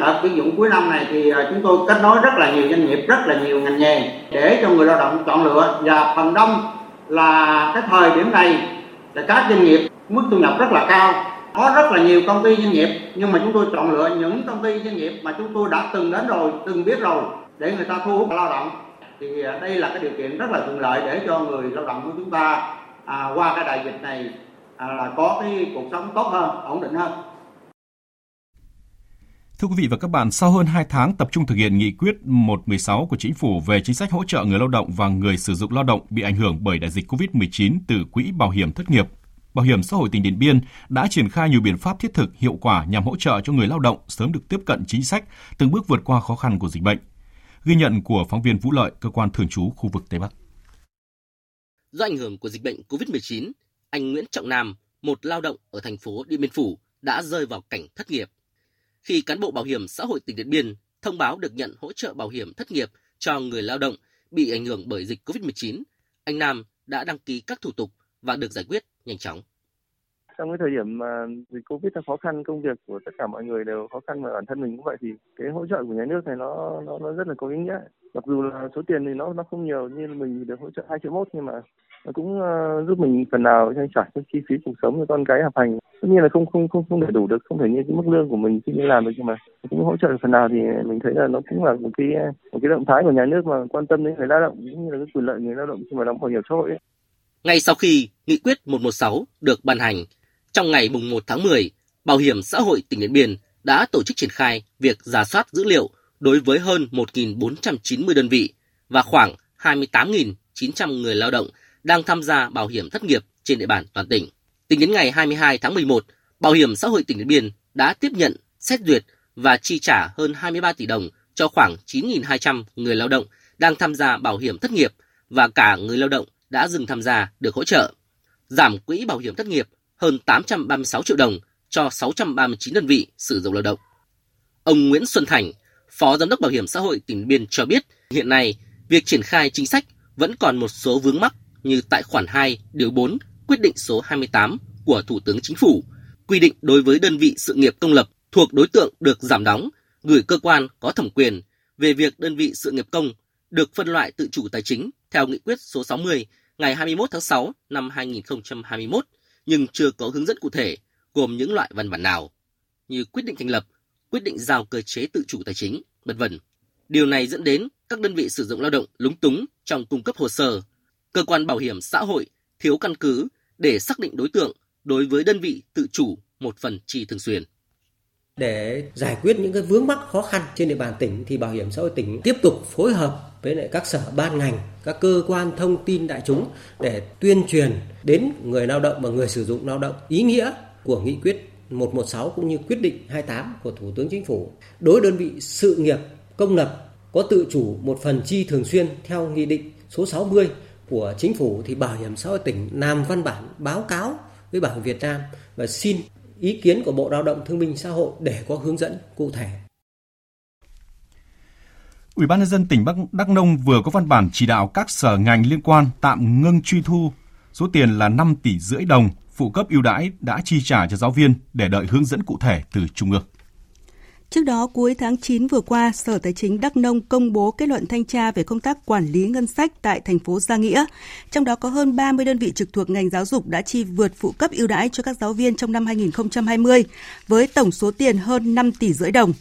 đợt tuyển dụng cuối năm này thì à, chúng tôi kết nối rất là nhiều doanh nghiệp, rất là nhiều ngành nghề để cho người lao động chọn lựa. Và phần đông là cái thời điểm này là các doanh nghiệp mức thu nhập rất là cao. Có rất là nhiều công ty doanh nghiệp nhưng mà chúng tôi chọn lựa những công ty doanh nghiệp mà chúng tôi đã từng đến rồi từng biết rồi để người ta thu hút lao động. Thì à, đây là cái điều kiện rất là thuận lợi để cho người lao động của chúng ta à, qua cái đại dịch này à, là có cái cuộc sống tốt hơn ổn định hơn. Thưa quý vị và các bạn, sau hơn 2 tháng tập trung thực hiện nghị quyết 116 của Chính phủ về chính sách hỗ trợ người lao động và người sử dụng lao động bị ảnh hưởng bởi đại dịch COVID-19 từ Quỹ Bảo hiểm Thất nghiệp, Bảo hiểm xã hội tỉnh Điện Biên đã triển khai nhiều biện pháp thiết thực hiệu quả nhằm hỗ trợ cho người lao động sớm được tiếp cận chính sách, từng bước vượt qua khó khăn của dịch bệnh. Ghi nhận của phóng viên Vũ Lợi, cơ quan thường trú khu vực Tây Bắc. Do ảnh hưởng của dịch bệnh COVID-19, anh Nguyễn Trọng Nam, một lao động ở thành phố Điện Biên Phủ, đã rơi vào cảnh thất nghiệp. Khi cán bộ bảo hiểm xã hội tỉnh Điện Biên thông báo được nhận hỗ trợ bảo hiểm thất nghiệp cho người lao động bị ảnh hưởng bởi dịch COVID-19, anh Nam đã đăng ký các thủ tục và được giải quyết nhanh chóng. Trong cái thời điểm mà dịch covid là khó khăn công việc của tất cả mọi người đều khó khăn và bản thân mình cũng vậy thì cái hỗ trợ của nhà nước này nó nó, nó rất là có ý nghĩa. Mặc dù là số tiền thì nó nó không nhiều như mình được hỗ trợ hai triệu mốt nhưng mà nó cũng uh, giúp mình phần nào trang trải cái chi phí cuộc sống cho con cái học hành tất nhiên là không không không không đầy đủ được không thể như cái mức lương của mình khi đi làm được nhưng mà cũng hỗ trợ phần nào thì mình thấy là nó cũng là một cái một cái động thái của nhà nước mà quan tâm đến người lao động cũng như là cái quyền lợi người lao động khi mà đóng bảo hiểm xã hội ấy. Ngay sau khi Nghị quyết 116 được ban hành, trong ngày mùng 1 tháng 10, Bảo hiểm xã hội tỉnh Điện Biên đã tổ chức triển khai việc giả soát dữ liệu đối với hơn 1.490 đơn vị và khoảng 28.900 người lao động đang tham gia bảo hiểm thất nghiệp trên địa bàn toàn tỉnh. Tính đến ngày 22 tháng 11, Bảo hiểm xã hội tỉnh Điện Biên đã tiếp nhận, xét duyệt và chi trả hơn 23 tỷ đồng cho khoảng 9.200 người lao động đang tham gia bảo hiểm thất nghiệp và cả người lao động đã dừng tham gia được hỗ trợ. Giảm quỹ bảo hiểm thất nghiệp hơn 836 triệu đồng cho 639 đơn vị sử dụng lao động. Ông Nguyễn Xuân Thành, Phó Giám đốc Bảo hiểm xã hội tỉnh Biên cho biết, hiện nay việc triển khai chính sách vẫn còn một số vướng mắc như tại khoản 2, điều 4, quyết định số 28 của Thủ tướng Chính phủ, quy định đối với đơn vị sự nghiệp công lập thuộc đối tượng được giảm đóng, gửi cơ quan có thẩm quyền về việc đơn vị sự nghiệp công được phân loại tự chủ tài chính theo nghị quyết số 60 ngày 21 tháng 6 năm 2021 nhưng chưa có hướng dẫn cụ thể gồm những loại văn bản nào như quyết định thành lập, quyết định giao cơ chế tự chủ tài chính, vân vân. Điều này dẫn đến các đơn vị sử dụng lao động lúng túng trong cung cấp hồ sơ, cơ quan bảo hiểm xã hội thiếu căn cứ để xác định đối tượng đối với đơn vị tự chủ một phần chi thường xuyên. Để giải quyết những cái vướng mắc khó khăn trên địa bàn tỉnh thì Bảo hiểm xã hội tỉnh tiếp tục phối hợp với lại các sở ban ngành, các cơ quan thông tin đại chúng để tuyên truyền đến người lao động và người sử dụng lao động ý nghĩa của nghị quyết 116 cũng như quyết định 28 của Thủ tướng Chính phủ. Đối đơn vị sự nghiệp công lập có tự chủ một phần chi thường xuyên theo nghị định số 60 của chính phủ thì Bảo hiểm xã hội tỉnh làm văn bản báo cáo với Bảo hiểm Việt Nam và xin ý kiến của Bộ Lao động Thương binh Xã hội để có hướng dẫn cụ thể. Ủy ban nhân dân tỉnh Bắc, Đắk Nông vừa có văn bản chỉ đạo các sở ngành liên quan tạm ngưng truy thu số tiền là 5 tỷ rưỡi đồng phụ cấp ưu đãi đã chi trả cho giáo viên để đợi hướng dẫn cụ thể từ trung ương. Trước đó, cuối tháng 9 vừa qua, Sở Tài chính Đắk Nông công bố kết luận thanh tra về công tác quản lý ngân sách tại thành phố Gia Nghĩa. Trong đó có hơn 30 đơn vị trực thuộc ngành giáo dục đã chi vượt phụ cấp ưu đãi cho các giáo viên trong năm 2020 với tổng số tiền hơn 5 tỷ rưỡi đồng.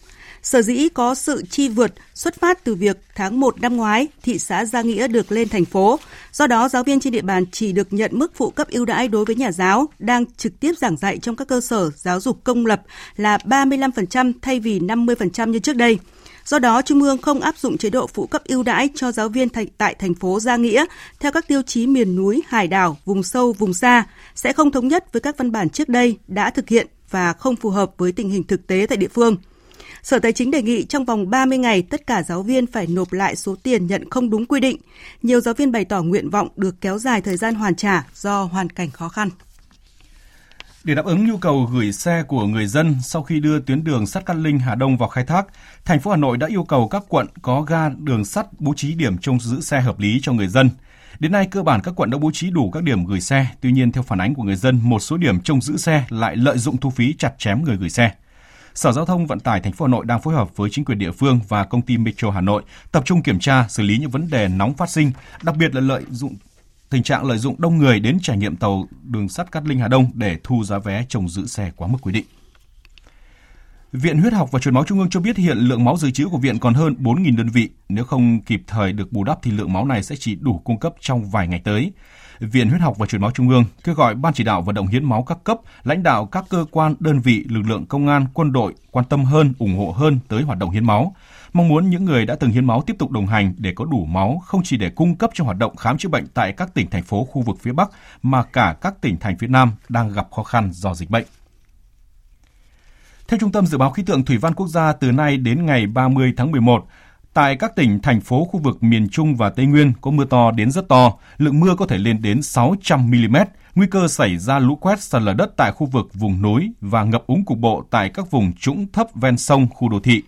Sở dĩ có sự chi vượt xuất phát từ việc tháng 1 năm ngoái, thị xã Gia Nghĩa được lên thành phố. Do đó, giáo viên trên địa bàn chỉ được nhận mức phụ cấp ưu đãi đối với nhà giáo đang trực tiếp giảng dạy trong các cơ sở giáo dục công lập là 35% thay vì 50% như trước đây. Do đó, Trung ương không áp dụng chế độ phụ cấp ưu đãi cho giáo viên tại thành phố Gia Nghĩa theo các tiêu chí miền núi, hải đảo, vùng sâu, vùng xa, sẽ không thống nhất với các văn bản trước đây đã thực hiện và không phù hợp với tình hình thực tế tại địa phương. Sở Tài chính đề nghị trong vòng 30 ngày tất cả giáo viên phải nộp lại số tiền nhận không đúng quy định. Nhiều giáo viên bày tỏ nguyện vọng được kéo dài thời gian hoàn trả do hoàn cảnh khó khăn. Để đáp ứng nhu cầu gửi xe của người dân sau khi đưa tuyến đường sắt Cát Linh Hà Đông vào khai thác, thành phố Hà Nội đã yêu cầu các quận có ga đường sắt bố trí điểm trông giữ xe hợp lý cho người dân. Đến nay, cơ bản các quận đã bố trí đủ các điểm gửi xe. Tuy nhiên, theo phản ánh của người dân, một số điểm trông giữ xe lại lợi dụng thu phí chặt chém người gửi xe. Sở Giao thông Vận tải thành phố Hà Nội đang phối hợp với chính quyền địa phương và công ty Metro Hà Nội tập trung kiểm tra, xử lý những vấn đề nóng phát sinh, đặc biệt là lợi dụng tình trạng lợi dụng đông người đến trải nghiệm tàu đường sắt Cát Linh Hà Đông để thu giá vé trồng giữ xe quá mức quy định. Viện Huyết học và Truyền máu Trung ương cho biết hiện lượng máu dự trữ của viện còn hơn 4.000 đơn vị. Nếu không kịp thời được bù đắp thì lượng máu này sẽ chỉ đủ cung cấp trong vài ngày tới. Viện Huyết học và Truyền máu Trung ương kêu gọi Ban chỉ đạo vận động hiến máu các cấp, lãnh đạo các cơ quan, đơn vị, lực lượng công an, quân đội quan tâm hơn, ủng hộ hơn tới hoạt động hiến máu. Mong muốn những người đã từng hiến máu tiếp tục đồng hành để có đủ máu không chỉ để cung cấp cho hoạt động khám chữa bệnh tại các tỉnh thành phố khu vực phía Bắc mà cả các tỉnh thành phía Nam đang gặp khó khăn do dịch bệnh. Theo Trung tâm Dự báo Khí tượng Thủy văn Quốc gia, từ nay đến ngày 30 tháng 11, tại các tỉnh, thành phố khu vực miền Trung và Tây Nguyên có mưa to đến rất to, lượng mưa có thể lên đến 600 mm, nguy cơ xảy ra lũ quét sạt lở đất tại khu vực vùng núi và ngập úng cục bộ tại các vùng trũng thấp ven sông, khu đô thị.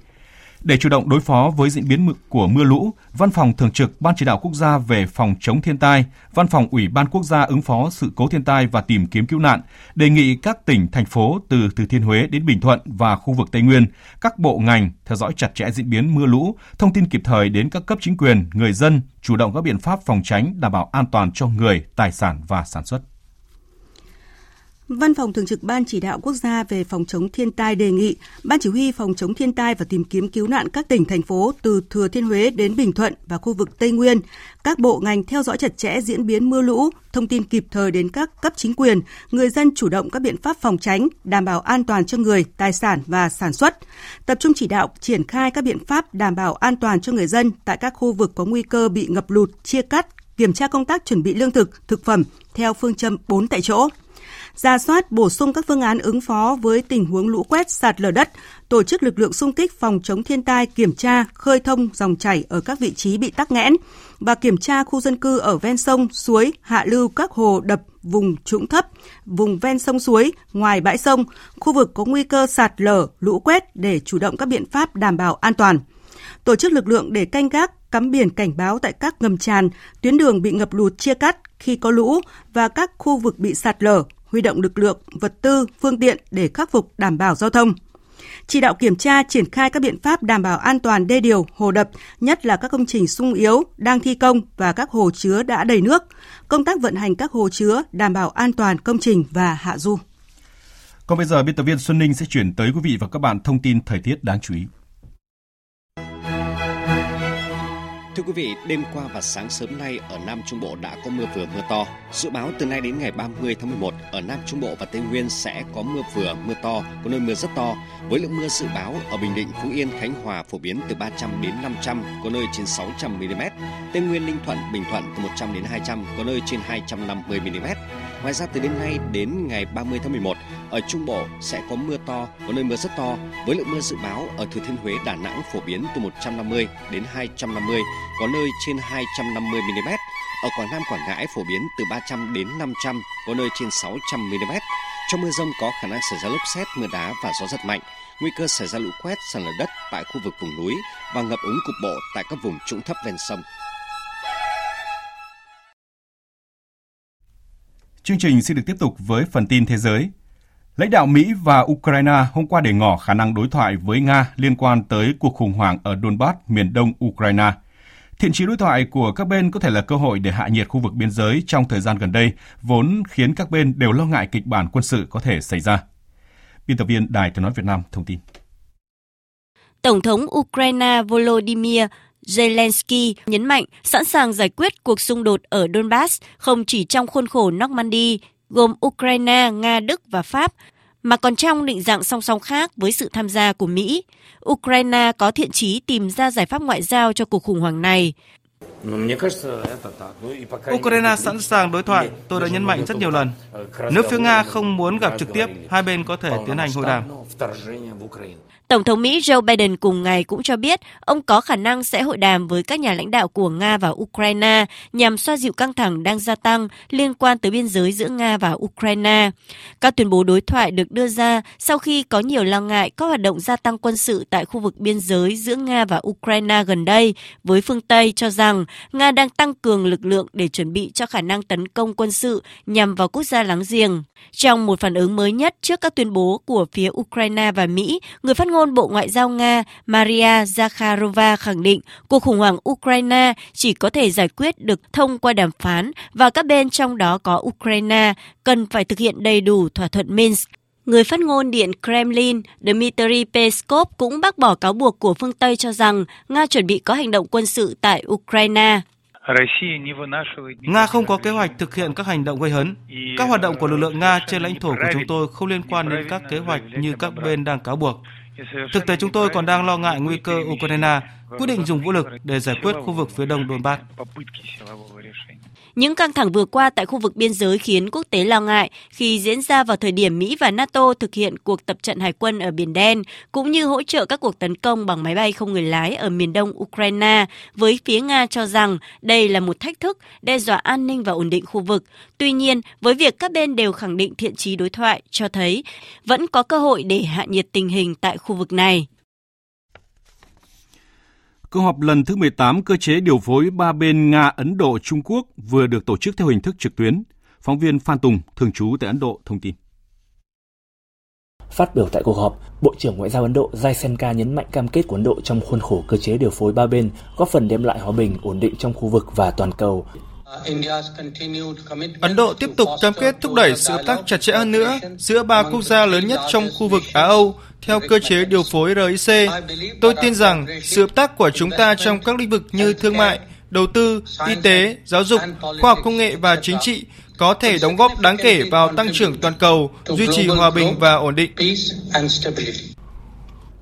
Để chủ động đối phó với diễn biến của mưa lũ, Văn phòng Thường trực Ban Chỉ đạo Quốc gia về phòng chống thiên tai, Văn phòng Ủy ban Quốc gia ứng phó sự cố thiên tai và tìm kiếm cứu nạn đề nghị các tỉnh, thành phố từ Thừa Thiên Huế đến Bình Thuận và khu vực Tây Nguyên, các bộ ngành theo dõi chặt chẽ diễn biến mưa lũ, thông tin kịp thời đến các cấp chính quyền, người dân, chủ động các biện pháp phòng tránh đảm bảo an toàn cho người, tài sản và sản xuất. Văn phòng Thường trực Ban Chỉ đạo Quốc gia về phòng chống thiên tai đề nghị Ban Chỉ huy phòng chống thiên tai và tìm kiếm cứu nạn các tỉnh, thành phố từ Thừa Thiên Huế đến Bình Thuận và khu vực Tây Nguyên, các bộ ngành theo dõi chặt chẽ diễn biến mưa lũ, thông tin kịp thời đến các cấp chính quyền, người dân chủ động các biện pháp phòng tránh, đảm bảo an toàn cho người, tài sản và sản xuất. Tập trung chỉ đạo triển khai các biện pháp đảm bảo an toàn cho người dân tại các khu vực có nguy cơ bị ngập lụt, chia cắt, kiểm tra công tác chuẩn bị lương thực, thực phẩm theo phương châm 4 tại chỗ ra soát bổ sung các phương án ứng phó với tình huống lũ quét sạt lở đất, tổ chức lực lượng xung kích phòng chống thiên tai kiểm tra khơi thông dòng chảy ở các vị trí bị tắc nghẽn và kiểm tra khu dân cư ở ven sông, suối, hạ lưu các hồ đập vùng trũng thấp, vùng ven sông suối, ngoài bãi sông, khu vực có nguy cơ sạt lở, lũ quét để chủ động các biện pháp đảm bảo an toàn. Tổ chức lực lượng để canh gác, cắm biển cảnh báo tại các ngầm tràn, tuyến đường bị ngập lụt chia cắt khi có lũ và các khu vực bị sạt lở, huy động lực lượng, vật tư, phương tiện để khắc phục đảm bảo giao thông. Chỉ đạo kiểm tra triển khai các biện pháp đảm bảo an toàn đê điều, hồ đập, nhất là các công trình sung yếu đang thi công và các hồ chứa đã đầy nước, công tác vận hành các hồ chứa đảm bảo an toàn công trình và hạ du. Còn bây giờ biên tập viên Xuân Ninh sẽ chuyển tới quý vị và các bạn thông tin thời tiết đáng chú ý. Thưa quý vị, đêm qua và sáng sớm nay ở Nam Trung Bộ đã có mưa vừa mưa to. Dự báo từ nay đến ngày 30 tháng 11 ở Nam Trung Bộ và Tây Nguyên sẽ có mưa vừa mưa to, có nơi mưa rất to. Với lượng mưa dự báo ở Bình Định, Phú Yên, Khánh Hòa phổ biến từ 300 đến 500, có nơi trên 600 mm. Tây Nguyên, Ninh Thuận, Bình Thuận từ 100 đến 200, có nơi trên 250 mm. Ngoài ra từ đêm nay đến ngày 30 tháng 11, ở Trung Bộ sẽ có mưa to, có nơi mưa rất to, với lượng mưa dự báo ở Thừa Thiên Huế, Đà Nẵng phổ biến từ 150 đến 250, có nơi trên 250 mm. Ở Quảng Nam, Quảng Ngãi phổ biến từ 300 đến 500, có nơi trên 600 mm. Trong mưa rông có khả năng xảy ra lốc xét, mưa đá và gió giật mạnh. Nguy cơ xảy ra lũ quét, sạt lở đất tại khu vực vùng núi và ngập úng cục bộ tại các vùng trũng thấp ven sông. Chương trình sẽ được tiếp tục với phần tin thế giới. Lãnh đạo Mỹ và Ukraine hôm qua để ngỏ khả năng đối thoại với Nga liên quan tới cuộc khủng hoảng ở Donbass, miền đông Ukraine. Thiện chí đối thoại của các bên có thể là cơ hội để hạ nhiệt khu vực biên giới trong thời gian gần đây, vốn khiến các bên đều lo ngại kịch bản quân sự có thể xảy ra. Biên tập viên Đài tiếng nói Việt Nam thông tin. Tổng thống Ukraine Volodymyr Zelensky nhấn mạnh sẵn sàng giải quyết cuộc xung đột ở Donbass không chỉ trong khuôn khổ Normandy gồm Ukraine, Nga, Đức và Pháp, mà còn trong định dạng song song khác với sự tham gia của Mỹ. Ukraine có thiện chí tìm ra giải pháp ngoại giao cho cuộc khủng hoảng này. Ukraine sẵn sàng đối thoại, tôi đã nhấn mạnh rất nhiều lần. Nếu phía Nga không muốn gặp trực tiếp, hai bên có thể tiến hành hội đàm. Tổng thống Mỹ Joe Biden cùng ngày cũng cho biết ông có khả năng sẽ hội đàm với các nhà lãnh đạo của Nga và Ukraine nhằm xoa dịu căng thẳng đang gia tăng liên quan tới biên giới giữa Nga và Ukraine. Các tuyên bố đối thoại được đưa ra sau khi có nhiều lo ngại các hoạt động gia tăng quân sự tại khu vực biên giới giữa Nga và Ukraine gần đây, với phương Tây cho rằng Nga đang tăng cường lực lượng để chuẩn bị cho khả năng tấn công quân sự nhằm vào quốc gia láng giềng. Trong một phản ứng mới nhất trước các tuyên bố của phía Ukraine và Mỹ, người phát ngôn Bộ Ngoại giao Nga Maria Zakharova khẳng định cuộc khủng hoảng Ukraine chỉ có thể giải quyết được thông qua đàm phán và các bên trong đó có Ukraine cần phải thực hiện đầy đủ thỏa thuận Minsk. Người phát ngôn Điện Kremlin Dmitry Peskov cũng bác bỏ cáo buộc của phương Tây cho rằng Nga chuẩn bị có hành động quân sự tại Ukraine. Nga không có kế hoạch thực hiện các hành động gây hấn. Các hoạt động của lực lượng Nga trên lãnh thổ của chúng tôi không liên quan đến các kế hoạch như các bên đang cáo buộc. Thực tế chúng tôi còn đang lo ngại nguy cơ Ukraine quyết định dùng vũ lực để giải quyết khu vực phía đông Donbass. Những căng thẳng vừa qua tại khu vực biên giới khiến quốc tế lo ngại khi diễn ra vào thời điểm Mỹ và NATO thực hiện cuộc tập trận hải quân ở Biển Đen, cũng như hỗ trợ các cuộc tấn công bằng máy bay không người lái ở miền đông Ukraine, với phía Nga cho rằng đây là một thách thức đe dọa an ninh và ổn định khu vực. Tuy nhiên, với việc các bên đều khẳng định thiện trí đối thoại cho thấy vẫn có cơ hội để hạ nhiệt tình hình tại khu vực này. Cuộc họp lần thứ 18 cơ chế điều phối ba bên Nga, Ấn Độ, Trung Quốc vừa được tổ chức theo hình thức trực tuyến. Phóng viên Phan Tùng, thường trú tại Ấn Độ, thông tin. Phát biểu tại cuộc họp, Bộ trưởng Ngoại giao Ấn Độ Jaisenka nhấn mạnh cam kết của Ấn Độ trong khuôn khổ cơ chế điều phối ba bên, góp phần đem lại hòa bình, ổn định trong khu vực và toàn cầu. Ấn Độ tiếp tục cam kết thúc đẩy sự hợp tác chặt chẽ hơn nữa giữa ba quốc gia lớn nhất trong khu vực Á-Âu theo cơ chế điều phối RIC. Tôi tin rằng sự hợp tác của chúng ta trong các lĩnh vực như thương mại, đầu tư, y tế, giáo dục, khoa học công nghệ và chính trị có thể đóng góp đáng kể vào tăng trưởng toàn cầu, duy trì hòa bình và ổn định.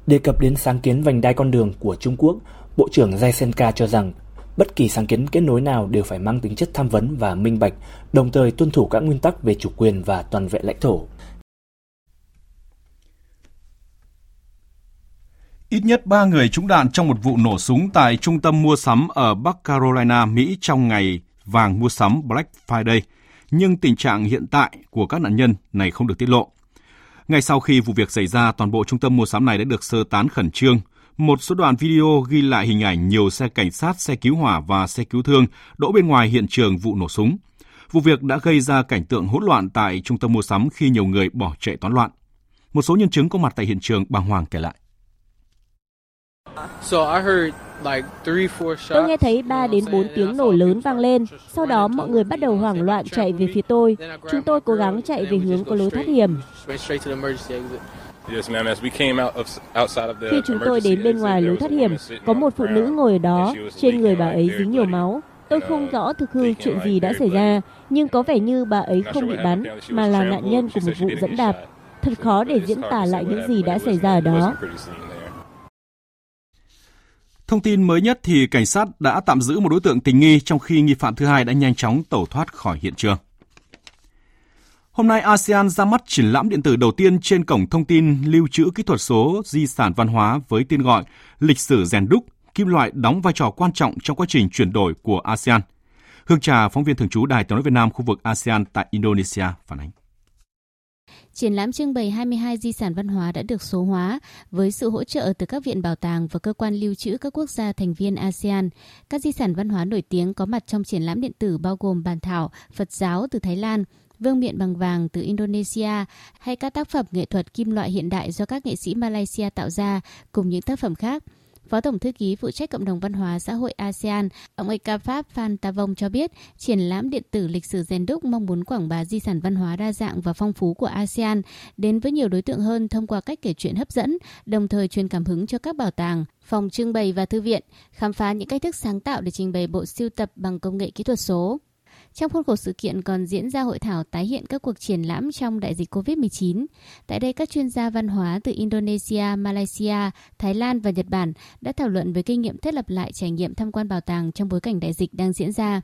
Đề cập đến sáng kiến vành đai con đường của Trung Quốc, Bộ trưởng Jaisenka cho rằng bất kỳ sáng kiến kết nối nào đều phải mang tính chất tham vấn và minh bạch, đồng thời tuân thủ các nguyên tắc về chủ quyền và toàn vẹn lãnh thổ. Ít nhất 3 người trúng đạn trong một vụ nổ súng tại trung tâm mua sắm ở Bắc Carolina, Mỹ trong ngày vàng mua sắm Black Friday, nhưng tình trạng hiện tại của các nạn nhân này không được tiết lộ. Ngay sau khi vụ việc xảy ra, toàn bộ trung tâm mua sắm này đã được sơ tán khẩn trương. Một số đoạn video ghi lại hình ảnh nhiều xe cảnh sát, xe cứu hỏa và xe cứu thương đỗ bên ngoài hiện trường vụ nổ súng. Vụ việc đã gây ra cảnh tượng hỗn loạn tại trung tâm mua sắm khi nhiều người bỏ chạy toán loạn. Một số nhân chứng có mặt tại hiện trường bàng hoàng kể lại. Tôi nghe thấy 3 đến 4 tiếng nổ lớn vang lên, sau đó mọi người bắt đầu hoảng loạn chạy về phía tôi. Chúng tôi cố gắng chạy về hướng có lối thoát hiểm. Khi chúng tôi đến bên ngoài lối thoát hiểm, có một phụ nữ ngồi ở đó, trên người bà ấy dính nhiều máu. Tôi không rõ thực hư chuyện gì đã xảy ra, nhưng có vẻ như bà ấy không bị bắn, mà là nạn nhân của một vụ dẫm đạp. Thật khó để diễn tả lại những gì đã xảy ra ở đó. Thông tin mới nhất thì cảnh sát đã tạm giữ một đối tượng tình nghi trong khi nghi phạm thứ hai đã nhanh chóng tẩu thoát khỏi hiện trường. Hôm nay ASEAN ra mắt triển lãm điện tử đầu tiên trên cổng thông tin lưu trữ kỹ thuật số di sản văn hóa với tên gọi Lịch sử rèn đúc, kim loại đóng vai trò quan trọng trong quá trình chuyển đổi của ASEAN. Hương Trà, phóng viên thường trú Đài tiếng nói Việt Nam khu vực ASEAN tại Indonesia phản ánh. Triển lãm trưng bày 22 di sản văn hóa đã được số hóa với sự hỗ trợ từ các viện bảo tàng và cơ quan lưu trữ các quốc gia thành viên ASEAN. Các di sản văn hóa nổi tiếng có mặt trong triển lãm điện tử bao gồm bàn thảo Phật giáo từ Thái Lan, vương miện bằng vàng từ Indonesia hay các tác phẩm nghệ thuật kim loại hiện đại do các nghệ sĩ Malaysia tạo ra cùng những tác phẩm khác. Phó Tổng Thư ký phụ trách Cộng đồng Văn hóa Xã hội ASEAN, ông Eka Pháp Phan Tavong cho biết, triển lãm điện tử lịch sử Gen Đúc mong muốn quảng bá di sản văn hóa đa dạng và phong phú của ASEAN đến với nhiều đối tượng hơn thông qua cách kể chuyện hấp dẫn, đồng thời truyền cảm hứng cho các bảo tàng, phòng trưng bày và thư viện, khám phá những cách thức sáng tạo để trình bày bộ siêu tập bằng công nghệ kỹ thuật số. Trong khuôn khổ sự kiện còn diễn ra hội thảo tái hiện các cuộc triển lãm trong đại dịch COVID-19. Tại đây, các chuyên gia văn hóa từ Indonesia, Malaysia, Thái Lan và Nhật Bản đã thảo luận về kinh nghiệm thiết lập lại trải nghiệm tham quan bảo tàng trong bối cảnh đại dịch đang diễn ra.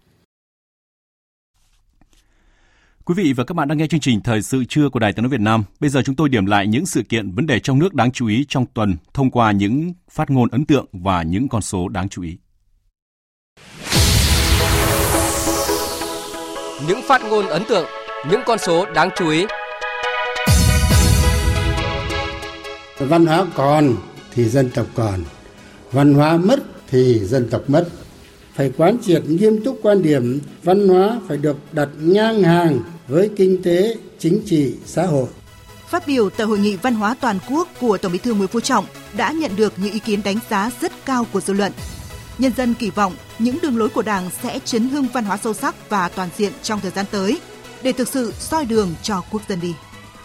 Quý vị và các bạn đang nghe chương trình Thời sự trưa của Đài Tiếng nói Việt Nam. Bây giờ chúng tôi điểm lại những sự kiện vấn đề trong nước đáng chú ý trong tuần thông qua những phát ngôn ấn tượng và những con số đáng chú ý. Những phát ngôn ấn tượng, những con số đáng chú ý. Văn hóa còn thì dân tộc còn, văn hóa mất thì dân tộc mất. phải quán triệt nghiêm túc quan điểm văn hóa phải được đặt ngang hàng với kinh tế, chính trị, xã hội. Phát biểu tại hội nghị văn hóa toàn quốc của Tổng Bí thư Nguyễn Phú Trọng đã nhận được những ý kiến đánh giá rất cao của dư luận. Nhân dân kỳ vọng những đường lối của Đảng sẽ chấn hưng văn hóa sâu sắc và toàn diện trong thời gian tới để thực sự soi đường cho quốc dân đi.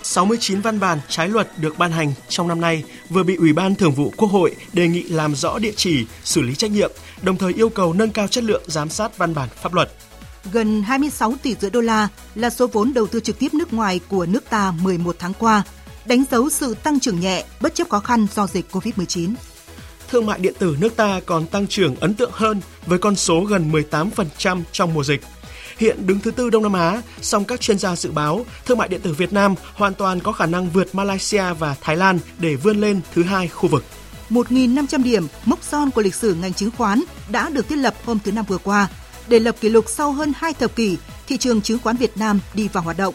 69 văn bản trái luật được ban hành trong năm nay vừa bị Ủy ban Thường vụ Quốc hội đề nghị làm rõ địa chỉ, xử lý trách nhiệm, đồng thời yêu cầu nâng cao chất lượng giám sát văn bản pháp luật. Gần 26 tỷ rưỡi đô la là số vốn đầu tư trực tiếp nước ngoài của nước ta 11 tháng qua, đánh dấu sự tăng trưởng nhẹ bất chấp khó khăn do dịch COVID-19 thương mại điện tử nước ta còn tăng trưởng ấn tượng hơn với con số gần 18% trong mùa dịch. Hiện đứng thứ tư Đông Nam Á, song các chuyên gia dự báo thương mại điện tử Việt Nam hoàn toàn có khả năng vượt Malaysia và Thái Lan để vươn lên thứ hai khu vực. 1.500 điểm mốc son của lịch sử ngành chứng khoán đã được thiết lập hôm thứ Năm vừa qua để lập kỷ lục sau hơn 2 thập kỷ thị trường chứng khoán Việt Nam đi vào hoạt động.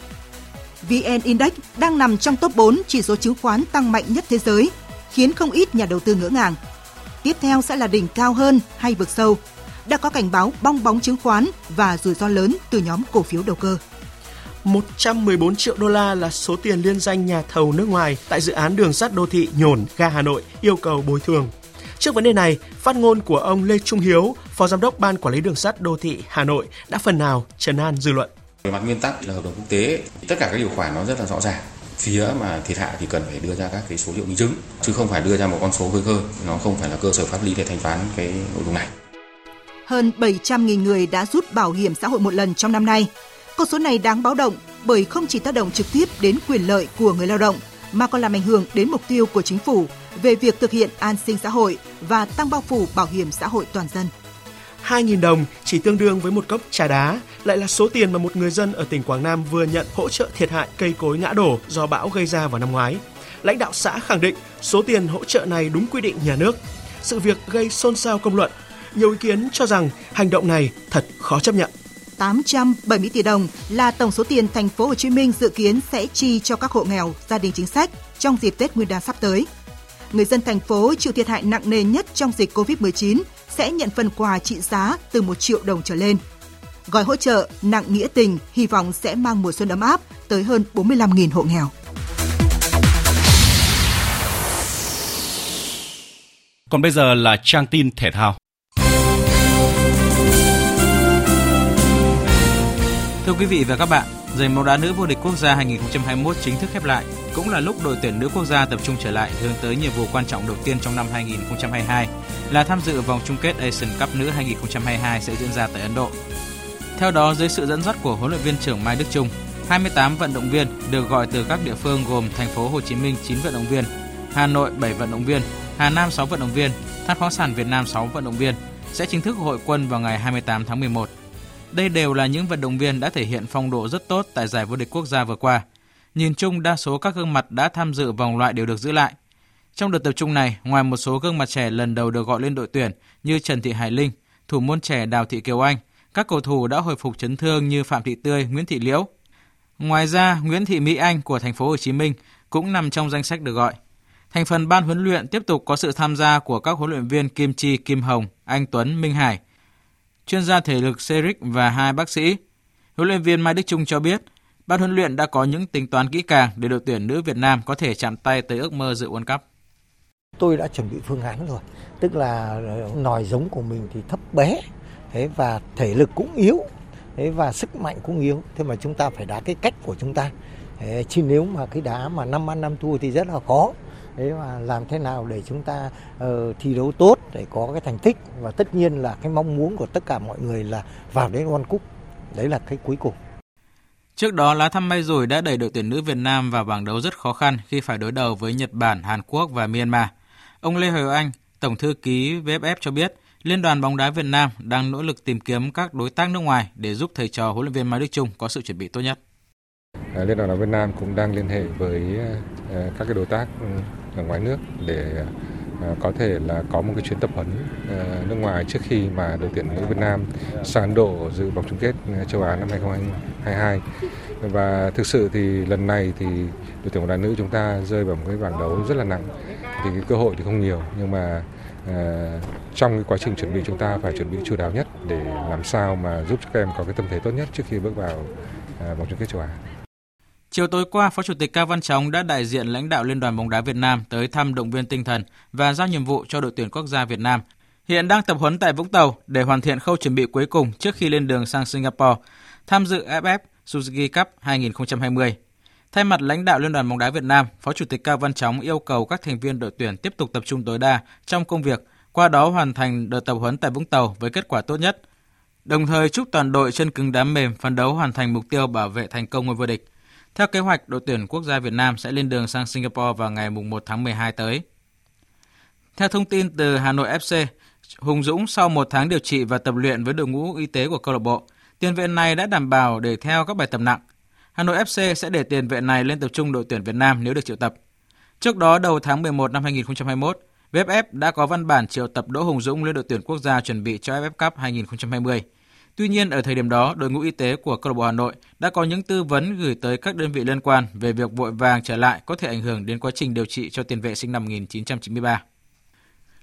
VN Index đang nằm trong top 4 chỉ số chứng khoán tăng mạnh nhất thế giới, khiến không ít nhà đầu tư ngỡ ngàng. Tiếp theo sẽ là đỉnh cao hơn hay vực sâu. Đã có cảnh báo bong bóng chứng khoán và rủi ro lớn từ nhóm cổ phiếu đầu cơ. 114 triệu đô la là số tiền liên danh nhà thầu nước ngoài tại dự án đường sắt đô thị Nhổn, ga Hà Nội yêu cầu bồi thường. Trước vấn đề này, phát ngôn của ông Lê Trung Hiếu, Phó Giám đốc Ban Quản lý Đường sắt Đô thị Hà Nội đã phần nào trấn an dư luận. Về mặt nguyên tắc là hợp đồng quốc tế, tất cả các điều khoản nó rất là rõ ràng phía mà thiệt hại thì cần phải đưa ra các cái số liệu minh chứng, chứ không phải đưa ra một con số khơi khơi nó không phải là cơ sở pháp lý để thanh toán cái nội dung này. Hơn 700.000 người đã rút bảo hiểm xã hội một lần trong năm nay. Con số này đáng báo động bởi không chỉ tác động trực tiếp đến quyền lợi của người lao động, mà còn làm ảnh hưởng đến mục tiêu của chính phủ về việc thực hiện an sinh xã hội và tăng bao phủ bảo hiểm xã hội toàn dân. 2.000 đồng chỉ tương đương với một cốc trà đá, lại là số tiền mà một người dân ở tỉnh Quảng Nam vừa nhận hỗ trợ thiệt hại cây cối ngã đổ do bão gây ra vào năm ngoái. Lãnh đạo xã khẳng định số tiền hỗ trợ này đúng quy định nhà nước. Sự việc gây xôn xao công luận. Nhiều ý kiến cho rằng hành động này thật khó chấp nhận. 870 tỷ đồng là tổng số tiền thành phố Hồ Chí Minh dự kiến sẽ chi cho các hộ nghèo, gia đình chính sách trong dịp Tết Nguyên đán sắp tới. Người dân thành phố chịu thiệt hại nặng nề nhất trong dịch Covid-19 sẽ nhận phần quà trị giá từ 1 triệu đồng trở lên. Gói hỗ trợ nặng nghĩa tình hy vọng sẽ mang mùa xuân ấm áp tới hơn 45.000 hộ nghèo. Còn bây giờ là trang tin thể thao. Thưa quý vị và các bạn, giành bóng đá nữ vô địch quốc gia 2021 chính thức khép lại, cũng là lúc đội tuyển nữ quốc gia tập trung trở lại hướng tới nhiệm vụ quan trọng đầu tiên trong năm 2022 là tham dự vòng chung kết Asian Cup nữ 2022 sẽ diễn ra tại Ấn Độ. Theo đó, dưới sự dẫn dắt của huấn luyện viên trưởng Mai Đức trung 28 vận động viên được gọi từ các địa phương gồm thành phố Hồ Chí Minh 9 vận động viên, Hà Nội 7 vận động viên, Hà Nam 6 vận động viên, Than khoáng sản Việt Nam 6 vận động viên sẽ chính thức hội quân vào ngày 28 tháng 11. Đây đều là những vận động viên đã thể hiện phong độ rất tốt tại giải vô địch quốc gia vừa qua. Nhìn chung đa số các gương mặt đã tham dự vòng loại đều được giữ lại. Trong đợt tập trung này, ngoài một số gương mặt trẻ lần đầu được gọi lên đội tuyển như Trần Thị Hải Linh, thủ môn trẻ Đào Thị Kiều Anh, các cầu thủ đã hồi phục chấn thương như Phạm Thị Tươi, Nguyễn Thị Liễu. Ngoài ra, Nguyễn Thị Mỹ Anh của thành phố Hồ Chí Minh cũng nằm trong danh sách được gọi. Thành phần ban huấn luyện tiếp tục có sự tham gia của các huấn luyện viên Kim Chi, Kim Hồng, Anh Tuấn, Minh Hải, chuyên gia thể lực Ceric và hai bác sĩ. Huấn luyện viên Mai Đức Trung cho biết, ban huấn luyện đã có những tính toán kỹ càng để đội tuyển nữ Việt Nam có thể chạm tay tới ước mơ dự World Cup. Tôi đã chuẩn bị phương án rồi, tức là ờ, nòi giống của mình thì thấp bé, thế và thể lực cũng yếu, thế và sức mạnh cũng yếu, thế mà chúng ta phải đá cái cách của chúng ta. Thế, chứ nếu mà cái đá mà năm ăn năm thua thì rất là khó. Thế mà làm thế nào để chúng ta uh, thi đấu tốt để có cái thành tích. Và tất nhiên là cái mong muốn của tất cả mọi người là vào đến World Cup. Đấy là cái cuối cùng. Trước đó, lá thăm may rủi đã đẩy đội tuyển nữ Việt Nam vào bảng đấu rất khó khăn khi phải đối đầu với Nhật Bản, Hàn Quốc và Myanmar. Ông Lê Hoài Anh, Tổng thư ký VFF cho biết, Liên đoàn bóng đá Việt Nam đang nỗ lực tìm kiếm các đối tác nước ngoài để giúp thầy trò huấn luyện viên Mai Đức Chung có sự chuẩn bị tốt nhất. À, liên đoàn bóng đá Việt Nam cũng đang liên hệ với à, các cái đối tác ừ, ở ngoài nước để à, Ờ, có thể là có một cái chuyến tập huấn ờ, nước ngoài trước khi mà đội tuyển nữ Việt Nam sang Ấn Độ dự vòng chung kết ờ, châu Á năm 2022 và thực sự thì lần này thì đội tuyển bóng đá nữ chúng ta rơi vào một cái bảng đấu rất là nặng thì cái cơ hội thì không nhiều, nhưng mà trong cái quá trình chuẩn bị chúng ta phải chuẩn bị chu đáo nhất để làm sao mà giúp các em có cái tâm thế tốt nhất trước khi bước vào vòng chung kết châu Á. Chiều tối qua, Phó Chủ tịch Cao Văn Chóng đã đại diện lãnh đạo Liên đoàn bóng đá Việt Nam tới thăm động viên tinh thần và giao nhiệm vụ cho đội tuyển quốc gia Việt Nam. Hiện đang tập huấn tại Vũng Tàu để hoàn thiện khâu chuẩn bị cuối cùng trước khi lên đường sang Singapore tham dự AFF Suzuki Cup 2020. Thay mặt lãnh đạo Liên đoàn bóng đá Việt Nam, Phó Chủ tịch Cao Văn Chóng yêu cầu các thành viên đội tuyển tiếp tục tập trung tối đa trong công việc, qua đó hoàn thành đợt tập huấn tại Vũng Tàu với kết quả tốt nhất. Đồng thời chúc toàn đội chân cứng đá mềm phấn đấu hoàn thành mục tiêu bảo vệ thành công ngôi vô địch. Theo kế hoạch, đội tuyển quốc gia Việt Nam sẽ lên đường sang Singapore vào ngày 1 tháng 12 tới. Theo thông tin từ Hà Nội FC, Hùng Dũng sau một tháng điều trị và tập luyện với đội ngũ y tế của câu lạc bộ, tiền vệ này đã đảm bảo để theo các bài tập nặng. Hà Nội FC sẽ để tiền vệ này lên tập trung đội tuyển Việt Nam nếu được triệu tập. Trước đó đầu tháng 11 năm 2021, VFF đã có văn bản triệu tập Đỗ Hùng Dũng lên đội tuyển quốc gia chuẩn bị cho AFF Cup 2020. Tuy nhiên, ở thời điểm đó, đội ngũ y tế của câu lạc bộ Hà Nội đã có những tư vấn gửi tới các đơn vị liên quan về việc vội vàng trở lại có thể ảnh hưởng đến quá trình điều trị cho tiền vệ sinh năm 1993.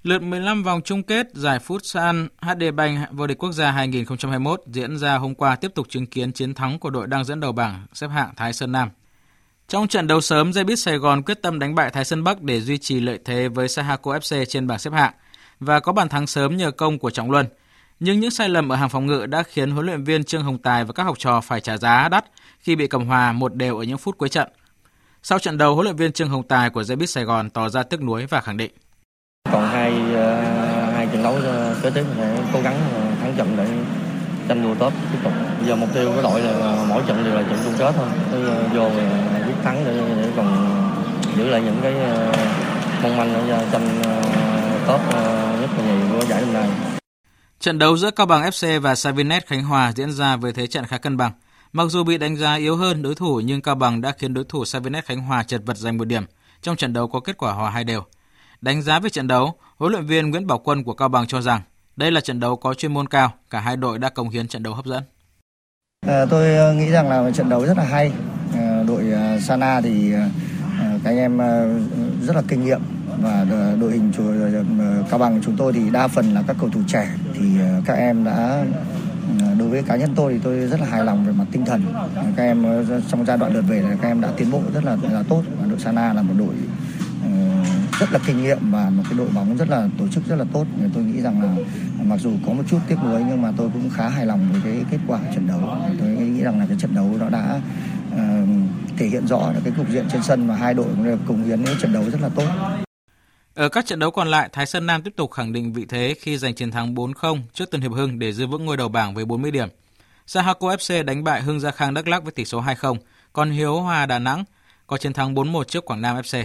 Lượt 15 vòng chung kết giải Futsal HD Bank vô địch quốc gia 2021 diễn ra hôm qua tiếp tục chứng kiến chiến thắng của đội đang dẫn đầu bảng xếp hạng Thái Sơn Nam. Trong trận đấu sớm, Zebit Sài Gòn quyết tâm đánh bại Thái Sơn Bắc để duy trì lợi thế với Sahako FC trên bảng xếp hạng và có bàn thắng sớm nhờ công của Trọng Luân. Nhưng những sai lầm ở hàng phòng ngự đã khiến huấn luyện viên Trương Hồng Tài và các học trò phải trả giá đắt khi bị cầm hòa một đều ở những phút cuối trận. Sau trận đấu, huấn luyện viên Trương Hồng Tài của Zebit Sài Gòn tỏ ra tiếc nuối và khẳng định. Còn hai ờ, hai trận đấu ờ, kế tiếp sẽ cố gắng ờ, thắng trận để tranh đua tốt tiếp tục. Bây giờ mục tiêu của đội là mỗi trận đều là trận chung kết thôi. Cứ vô quyết thắng để, để còn giữ lại những cái mong manh ở tranh top tốt nhất là nhì của giải năm nay. Trận đấu giữa Cao Bằng FC và Savinet Khánh Hòa diễn ra với thế trận khá cân bằng. Mặc dù bị đánh giá yếu hơn đối thủ nhưng Cao Bằng đã khiến đối thủ Savinet Khánh Hòa chật vật giành một điểm. Trong trận đấu có kết quả hòa hai đều. Đánh giá về trận đấu, huấn luyện viên Nguyễn Bảo Quân của Cao Bằng cho rằng đây là trận đấu có chuyên môn cao, cả hai đội đã công hiến trận đấu hấp dẫn. À, tôi ờ, nghĩ rằng là trận đấu rất là hay. À, đội uh, Sana thì uh, các anh em uh, rất là kinh nghiệm và ờ, đội hình chủ, ờ, ờ, Cao Bằng chúng tôi thì đa phần là các cầu thủ trẻ. Thì các em đã đối với cá nhân tôi thì tôi rất là hài lòng về mặt tinh thần. Các em trong giai đoạn lượt về là các em đã tiến bộ rất là, là tốt. Và đội Sana là một đội rất là kinh nghiệm và một cái đội bóng rất là tổ chức rất là tốt. Tôi nghĩ rằng là mặc dù có một chút tiếc nuối nhưng mà tôi cũng khá hài lòng với cái kết quả trận đấu. Tôi nghĩ rằng là cái trận đấu nó đã uh, thể hiện rõ là cái cục diện trên sân và hai đội cũng cùng hiến trận đấu rất là tốt ở các trận đấu còn lại, Thái Sơn Nam tiếp tục khẳng định vị thế khi giành chiến thắng 4-0 trước Tân Hiệp Hưng để giữ vững ngôi đầu bảng với 40 điểm. Sahako FC đánh bại Hưng Gia Khang Đắk Lắk với tỷ số 2-0, còn Hiếu Hòa Đà Nẵng có chiến thắng 4-1 trước Quảng Nam FC.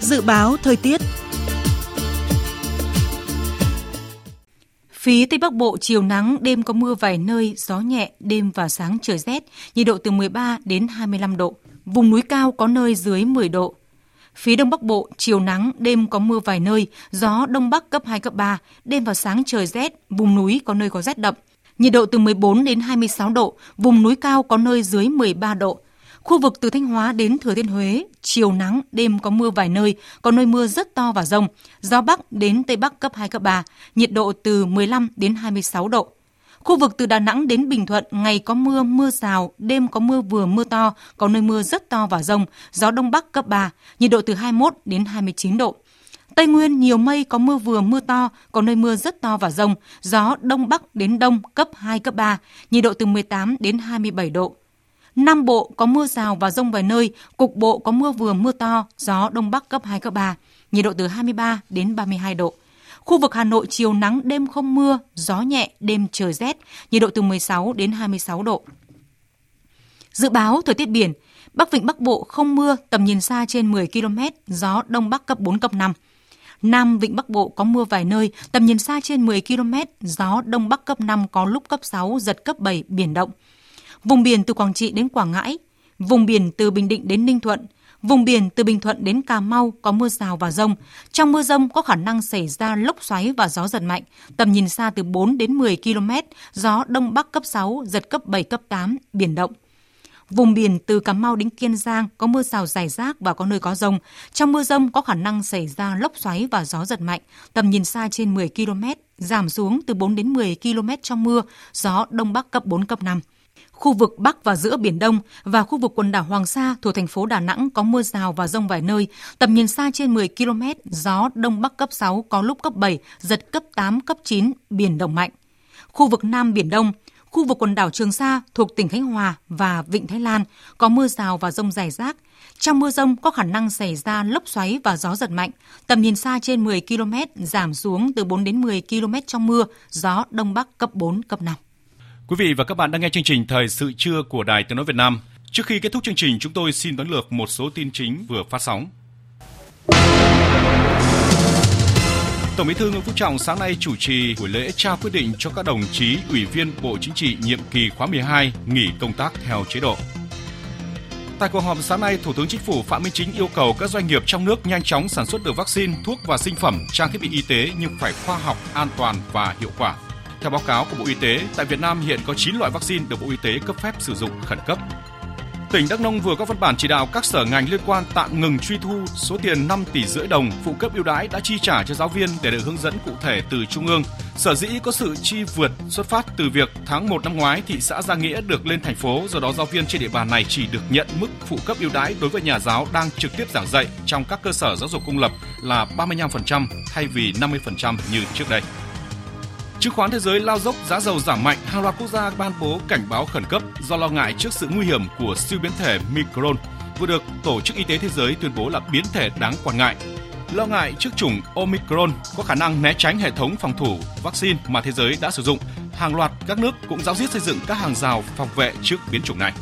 Dự báo thời tiết Phía Tây Bắc Bộ chiều nắng, đêm có mưa vài nơi, gió nhẹ, đêm và sáng trời rét, nhiệt độ từ 13 đến 25 độ. Vùng núi cao có nơi dưới 10 độ. Phía Đông Bắc Bộ, chiều nắng, đêm có mưa vài nơi, gió Đông Bắc cấp 2, cấp 3, đêm và sáng trời rét, vùng núi có nơi có rét đậm. Nhiệt độ từ 14 đến 26 độ, vùng núi cao có nơi dưới 13 độ. Khu vực từ Thanh Hóa đến Thừa Thiên Huế, chiều nắng, đêm có mưa vài nơi, có nơi mưa rất to và rông. Gió Bắc đến Tây Bắc cấp 2, cấp 3, nhiệt độ từ 15 đến 26 độ. Khu vực từ Đà Nẵng đến Bình Thuận, ngày có mưa, mưa rào, đêm có mưa vừa mưa to, có nơi mưa rất to và rông, gió Đông Bắc cấp 3, nhiệt độ từ 21 đến 29 độ. Tây Nguyên nhiều mây có mưa vừa mưa to, có nơi mưa rất to và rông, gió Đông Bắc đến Đông cấp 2, cấp 3, nhiệt độ từ 18 đến 27 độ. Nam Bộ có mưa rào và rông vài nơi, cục bộ có mưa vừa mưa to, gió Đông Bắc cấp 2, cấp 3, nhiệt độ từ 23 đến 32 độ. Khu vực Hà Nội chiều nắng đêm không mưa, gió nhẹ, đêm trời rét, nhiệt độ từ 16 đến 26 độ. Dự báo thời tiết biển, Bắc Vịnh Bắc Bộ không mưa, tầm nhìn xa trên 10 km, gió Đông Bắc cấp 4, cấp 5. Nam Vịnh Bắc Bộ có mưa vài nơi, tầm nhìn xa trên 10 km, gió Đông Bắc cấp 5 có lúc cấp 6, giật cấp 7, biển động. Vùng biển từ Quảng Trị đến Quảng Ngãi, vùng biển từ Bình Định đến Ninh Thuận, vùng biển từ Bình Thuận đến Cà Mau có mưa rào và rông. Trong mưa rông có khả năng xảy ra lốc xoáy và gió giật mạnh, tầm nhìn xa từ 4 đến 10 km, gió Đông Bắc cấp 6, giật cấp 7, cấp 8, biển động. Vùng biển từ Cà Mau đến Kiên Giang có mưa rào rải rác và có nơi có rông. Trong mưa rông có khả năng xảy ra lốc xoáy và gió giật mạnh, tầm nhìn xa trên 10 km, giảm xuống từ 4 đến 10 km trong mưa, gió đông bắc cấp 4 cấp 5. Khu vực Bắc và giữa Biển Đông và khu vực quần đảo Hoàng Sa thuộc thành phố Đà Nẵng có mưa rào và rông vài nơi, tầm nhìn xa trên 10 km, gió Đông Bắc cấp 6, có lúc cấp 7, giật cấp 8, cấp 9, biển động mạnh. Khu vực Nam Biển Đông, khu vực quần đảo Trường Sa thuộc tỉnh Khánh Hòa và Vịnh Thái Lan có mưa rào và rông rải rác. Trong mưa rông có khả năng xảy ra lốc xoáy và gió giật mạnh, tầm nhìn xa trên 10 km, giảm xuống từ 4 đến 10 km trong mưa, gió Đông Bắc cấp 4, cấp 5. Quý vị và các bạn đang nghe chương trình Thời sự trưa của Đài Tiếng Nói Việt Nam. Trước khi kết thúc chương trình, chúng tôi xin tóm lược một số tin chính vừa phát sóng. Tổng Bí thư Nguyễn Phú Trọng sáng nay chủ trì buổi lễ trao quyết định cho các đồng chí ủy viên Bộ Chính trị nhiệm kỳ khóa 12 nghỉ công tác theo chế độ. Tại cuộc họp sáng nay, Thủ tướng Chính phủ Phạm Minh Chính yêu cầu các doanh nghiệp trong nước nhanh chóng sản xuất được vaccine, thuốc và sinh phẩm, trang thiết bị y tế nhưng phải khoa học, an toàn và hiệu quả. Theo báo cáo của Bộ Y tế, tại Việt Nam hiện có 9 loại vaccine được Bộ Y tế cấp phép sử dụng khẩn cấp. Tỉnh Đắk Nông vừa có văn bản chỉ đạo các sở ngành liên quan tạm ngừng truy thu số tiền 5 tỷ rưỡi đồng phụ cấp ưu đãi đã chi trả cho giáo viên để được hướng dẫn cụ thể từ trung ương. Sở dĩ có sự chi vượt xuất phát từ việc tháng 1 năm ngoái thị xã Gia Nghĩa được lên thành phố, do đó giáo viên trên địa bàn này chỉ được nhận mức phụ cấp ưu đãi đối với nhà giáo đang trực tiếp giảng dạy trong các cơ sở giáo dục công lập là 35% thay vì 50% như trước đây. Chứng khoán thế giới lao dốc, giá dầu giảm mạnh, hàng loạt quốc gia ban bố cảnh báo khẩn cấp do lo ngại trước sự nguy hiểm của siêu biến thể Micron vừa được Tổ chức Y tế Thế giới tuyên bố là biến thể đáng quan ngại. Lo ngại trước chủng Omicron có khả năng né tránh hệ thống phòng thủ vaccine mà thế giới đã sử dụng, hàng loạt các nước cũng giáo diết xây dựng các hàng rào phòng vệ trước biến chủng này.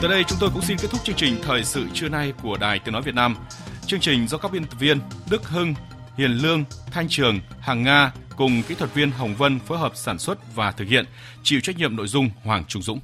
Tới đây chúng tôi cũng xin kết thúc chương trình thời sự trưa nay của Đài Tiếng nói Việt Nam. Chương trình do các biên tập viên Đức Hưng, Hiền Lương, Thanh Trường, Hàng Nga cùng kỹ thuật viên Hồng Vân phối hợp sản xuất và thực hiện, chịu trách nhiệm nội dung Hoàng Trung Dũng.